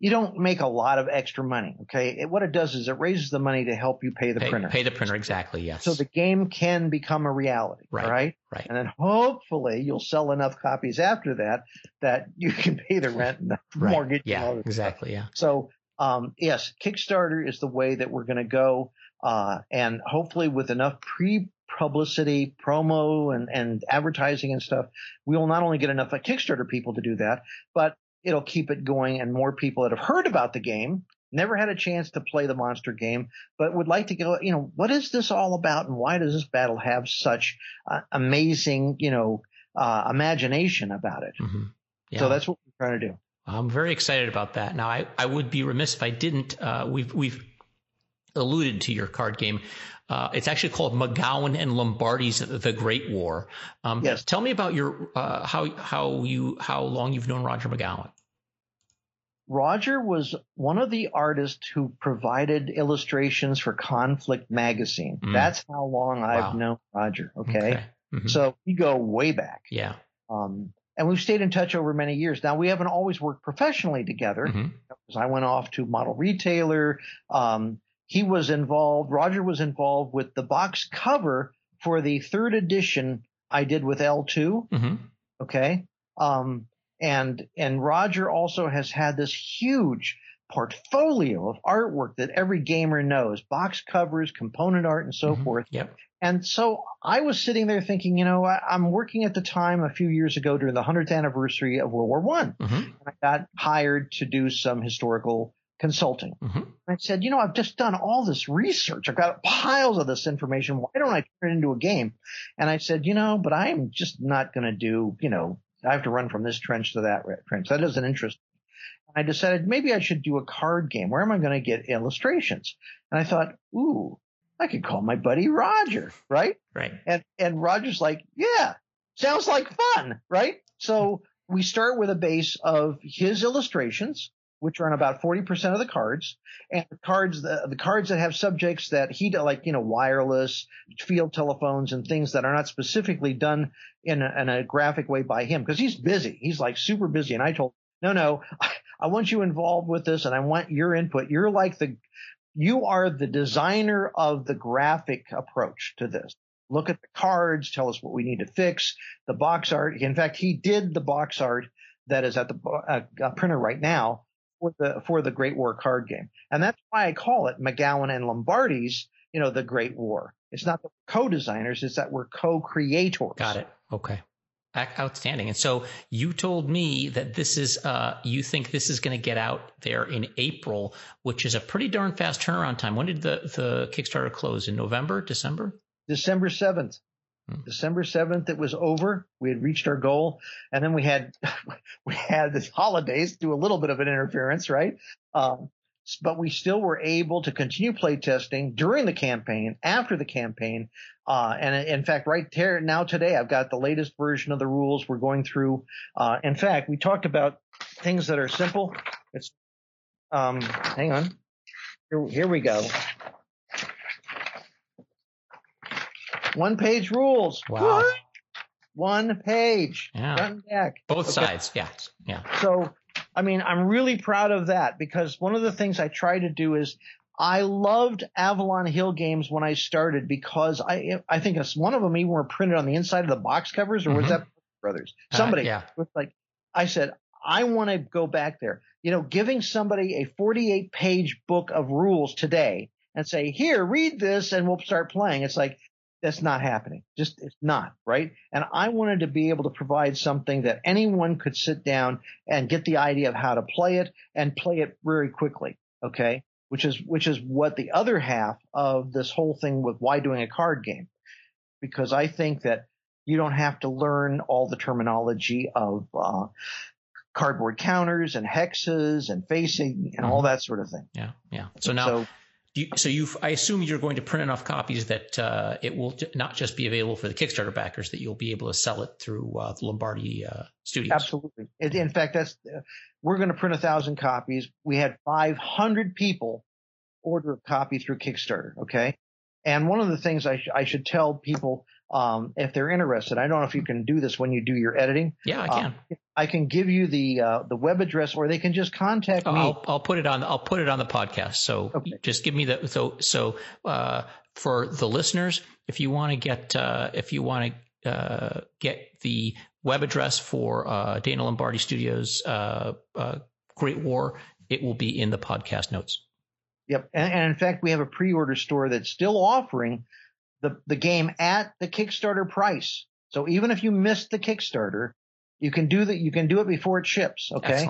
you don't make a lot of extra money. Okay. It, what it does is it raises the money to help you pay the pay, printer. Pay the printer. Exactly. Yes. So the game can become a reality. Right. Right. Right. And then hopefully you'll sell enough copies after that that you can pay the rent and the [laughs] right. mortgage. Yeah. Exactly. Yeah. So um, yes, Kickstarter is the way that we're going to go. Uh, and hopefully with enough pre publicity, promo and, and advertising and stuff, we will not only get enough Kickstarter people to do that, but it'll keep it going and more people that have heard about the game, never had a chance to play the monster game, but would like to go, you know, what is this all about and why does this battle have such uh, amazing, you know, uh, imagination about it? Mm-hmm. Yeah. So that's what we're trying to do. I'm very excited about that. Now, I, I would be remiss if I didn't. Uh, we've we've alluded to your card game. Uh, it's actually called MacGowan and Lombardy's The Great War. Um, yes. Tell me about your uh, how how you how long you've known Roger MacGowan. Roger was one of the artists who provided illustrations for Conflict magazine. Mm. That's how long I've wow. known Roger. Okay. okay. Mm-hmm. So we go way back. Yeah. Um, and we've stayed in touch over many years. Now we haven't always worked professionally together because mm-hmm. I went off to model retailer. Um, he was involved. Roger was involved with the box cover for the third edition I did with L2. Mm-hmm. Okay. Um, and, and Roger also has had this huge portfolio of artwork that every gamer knows, box covers, component art, and so mm-hmm. forth. Yep. And so I was sitting there thinking, you know, I, am working at the time a few years ago during the 100th anniversary of World War One. Mm-hmm. I got hired to do some historical consulting. Mm-hmm. I said, you know, I've just done all this research. I've got piles of this information. Why don't I turn it into a game? And I said, you know, but I'm just not going to do, you know, I have to run from this trench to that trench. That doesn't interest me. I decided maybe I should do a card game. Where am I going to get illustrations? And I thought, ooh, I could call my buddy Roger, right? Right. And and Roger's like, yeah, sounds like fun, right? So we start with a base of his illustrations, which are on about 40% of the cards, and the cards, the, the cards that have subjects that he, like, you know, wireless, field telephones and things that are not specifically done in a, in a graphic way by him, because he's busy. He's like super busy. And I told, no, no, I, I want you involved with this and I want your input. You're like the, you are the designer of the graphic approach to this. Look at the cards, tell us what we need to fix, the box art. In fact, he did the box art that is at the uh, printer right now for the for the Great War card game, and that's why I call it MacGowan and Lombardy's. You know, the Great War. It's not that we're co-designers; it's that we're co-creators. Got it. Okay. Outstanding. And so you told me that this is, uh, you think this is going to get out there in April, which is a pretty darn fast turnaround time. When did the, the Kickstarter close? In November, December? December 7th. Hmm. December 7th, it was over. We had reached our goal. And then we had, [laughs] we had the holidays do a little bit of an interference, right? Um, but we still were able to continue play testing during the campaign, after the campaign. Uh, and in fact, right there now today, I've got the latest version of the rules we're going through. Uh, in fact, we talked about things that are simple. It's, um, hang on. Here, here we go. One page rules. Wow. What? One page. Yeah. Front back. Both okay. sides. Yeah. Yeah. So, I mean, I'm really proud of that because one of the things I try to do is I loved Avalon Hill games when I started because I I think one of them even were printed on the inside of the box covers or mm-hmm. was that Brothers? Uh, somebody uh, yeah. was like, I said, I want to go back there. You know, giving somebody a 48 page book of rules today and say, here, read this and we'll start playing. It's like, that's not happening. Just it's not right. And I wanted to be able to provide something that anyone could sit down and get the idea of how to play it and play it very quickly. Okay. Which is, which is what the other half of this whole thing with why doing a card game. Because I think that you don't have to learn all the terminology of, uh, cardboard counters and hexes and facing and mm-hmm. all that sort of thing. Yeah. Yeah. So now, so, you, so you, I assume you're going to print enough copies that uh, it will not just be available for the Kickstarter backers, that you'll be able to sell it through uh, the Lombardy uh, Studios. Absolutely. In fact, that's uh, we're going to print a thousand copies. We had 500 people order a copy through Kickstarter. Okay, and one of the things I, sh- I should tell people um, if they're interested. I don't know if you can do this when you do your editing. Yeah, I can. Uh, I can give you the uh, the web address, or they can just contact me. I'll, I'll, put it on. I'll put it on the podcast. So okay. just give me the so so uh, for the listeners, if you want to get uh, if you want to uh, get the web address for uh, Dana Lombardy Studios Great War, it will be in the podcast notes. Yep, and, and in fact, we have a pre-order store that's still offering the, the game at the Kickstarter price. So even if you missed the Kickstarter, you can do that. You can do it before it ships. Okay.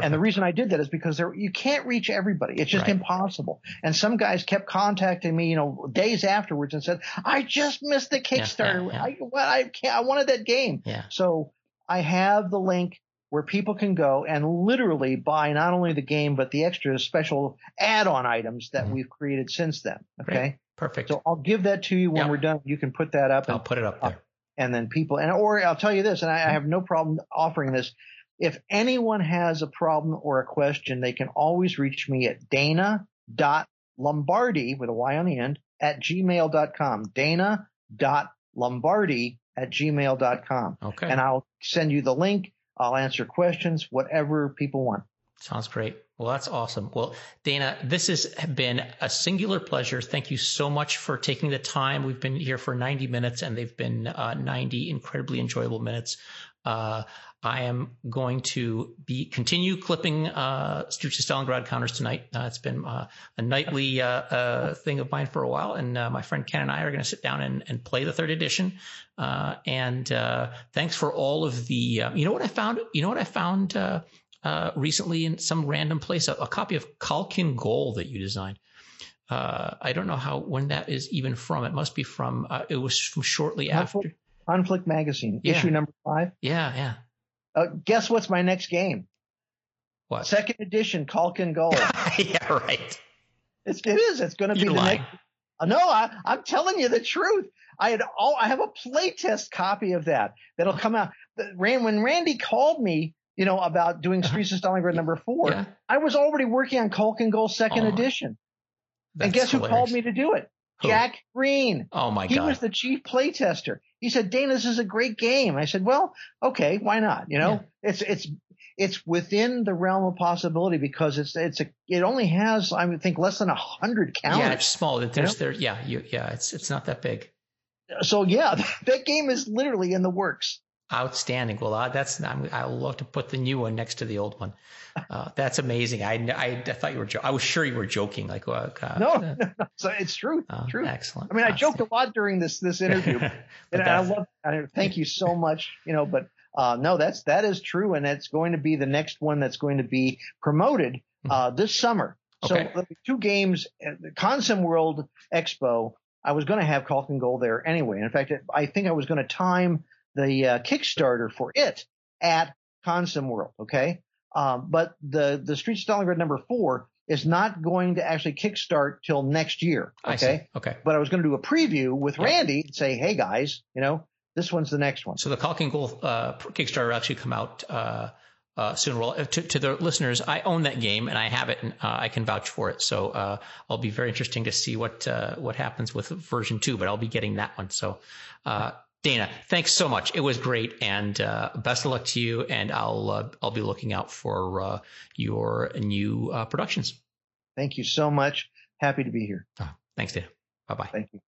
And the reason I did that is because there, you can't reach everybody. It's just right. impossible. And some guys kept contacting me, you know, days afterwards and said, I just missed the Kickstarter. Yeah, yeah, yeah. I, well, I can't, I wanted that game. Yeah. So I have the link where people can go and literally buy not only the game, but the extra special add-on items that mm-hmm. we've created since then. Okay. Great. Perfect. So I'll give that to you when we're done. You can put that up. I'll put it up there. and then people, and or I'll tell you this, and I, I have no problem offering this. If anyone has a problem or a question, they can always reach me at dana.lombardy with a Y on the end at gmail.com. Dana.lombardy at gmail.com. Okay. And I'll send you the link. I'll answer questions, whatever people want. Sounds great. Well, that's awesome. Well, Dana, this has been a singular pleasure. Thank you so much for taking the time. We've been here for 90 minutes and they've been uh, 90 incredibly enjoyable minutes. Uh, I am going to be continue clipping uh, Streets of Stalingrad counters tonight. Uh, it's been uh, a nightly uh, uh, thing of mine for a while, and uh, my friend Ken and I are going to sit down and, and play the third edition. and thanks for all of the. you know what I found? You know what I found uh, recently in some random place, a, a, copy of Khalkhin Gol that you designed. Uh, I don't know how when that is even from. It must be from. Uh, it was from shortly Conflict, after Conflict Magazine, yeah. issue number five. Yeah, yeah. Uh, guess what's my next game? What? Second edition Khalkhin Gol. [laughs] yeah, right. It's, it is. It's going to be the lying. next. no, I, I'm telling you the truth. I had all, I have a playtest copy of that that'll come out. When Randy called me, you know, about doing Streets of Stalingrad number four, yeah. I was already working on Khalkhin Gol second oh, edition. And guess hilarious. who called me to do it? Who? Jack Green. Oh my he God. He was the chief playtester. He said, Dana, this is a great game. I said, well, okay, why not? You know, yeah. it's, it's, it's within the realm of possibility because it's, it's a, it only has, I think, less than a hundred counters. Yeah, it's small. There's, you know? there, yeah, you, yeah, it's, it's not that big. So yeah, [laughs] that game is literally in the works. Outstanding. Well, uh, that's I'm, I'll love to put the new one next to the old one. Uh, that's amazing. I, I, I, thought you were. Jo- I was sure you were joking. Like, uh, no, uh, no, no, [laughs] so it's true. Oh, true. Excellent. I mean, I joked a lot during this this [laughs] interview, and I love. I thank you so much. You know, but uh, no, that's that is true, and it's going to be the next one that's going to be promoted hmm. uh, this summer. Okay. So two games, the Consim World Expo. I was going to have Khalkhin Gol there anyway. In fact, I think I was going to time the uh, Kickstarter for it at Consim World. Okay. Um, but the, the Street Stalingrad number four is not going to actually kickstart till next year. Okay. Okay. But I was going to do a preview with Randy and say, Hey guys, you know, this one's the next one. So the Khalkhin Gol, uh, Kickstarter will actually come out, uh, uh, soon. Well, to, to, the listeners, I own that game and I have it, and uh, I can vouch for it. So uh, I'll be very interesting to see what uh, what happens with version two. But I'll be getting that one. So uh, Dana, thanks so much. It was great, and uh, best of luck to you. And I'll uh, I'll be looking out for uh, your new uh, productions. Thank you so much. Happy to be here. Oh, thanks, Dana. Bye bye. Thank you.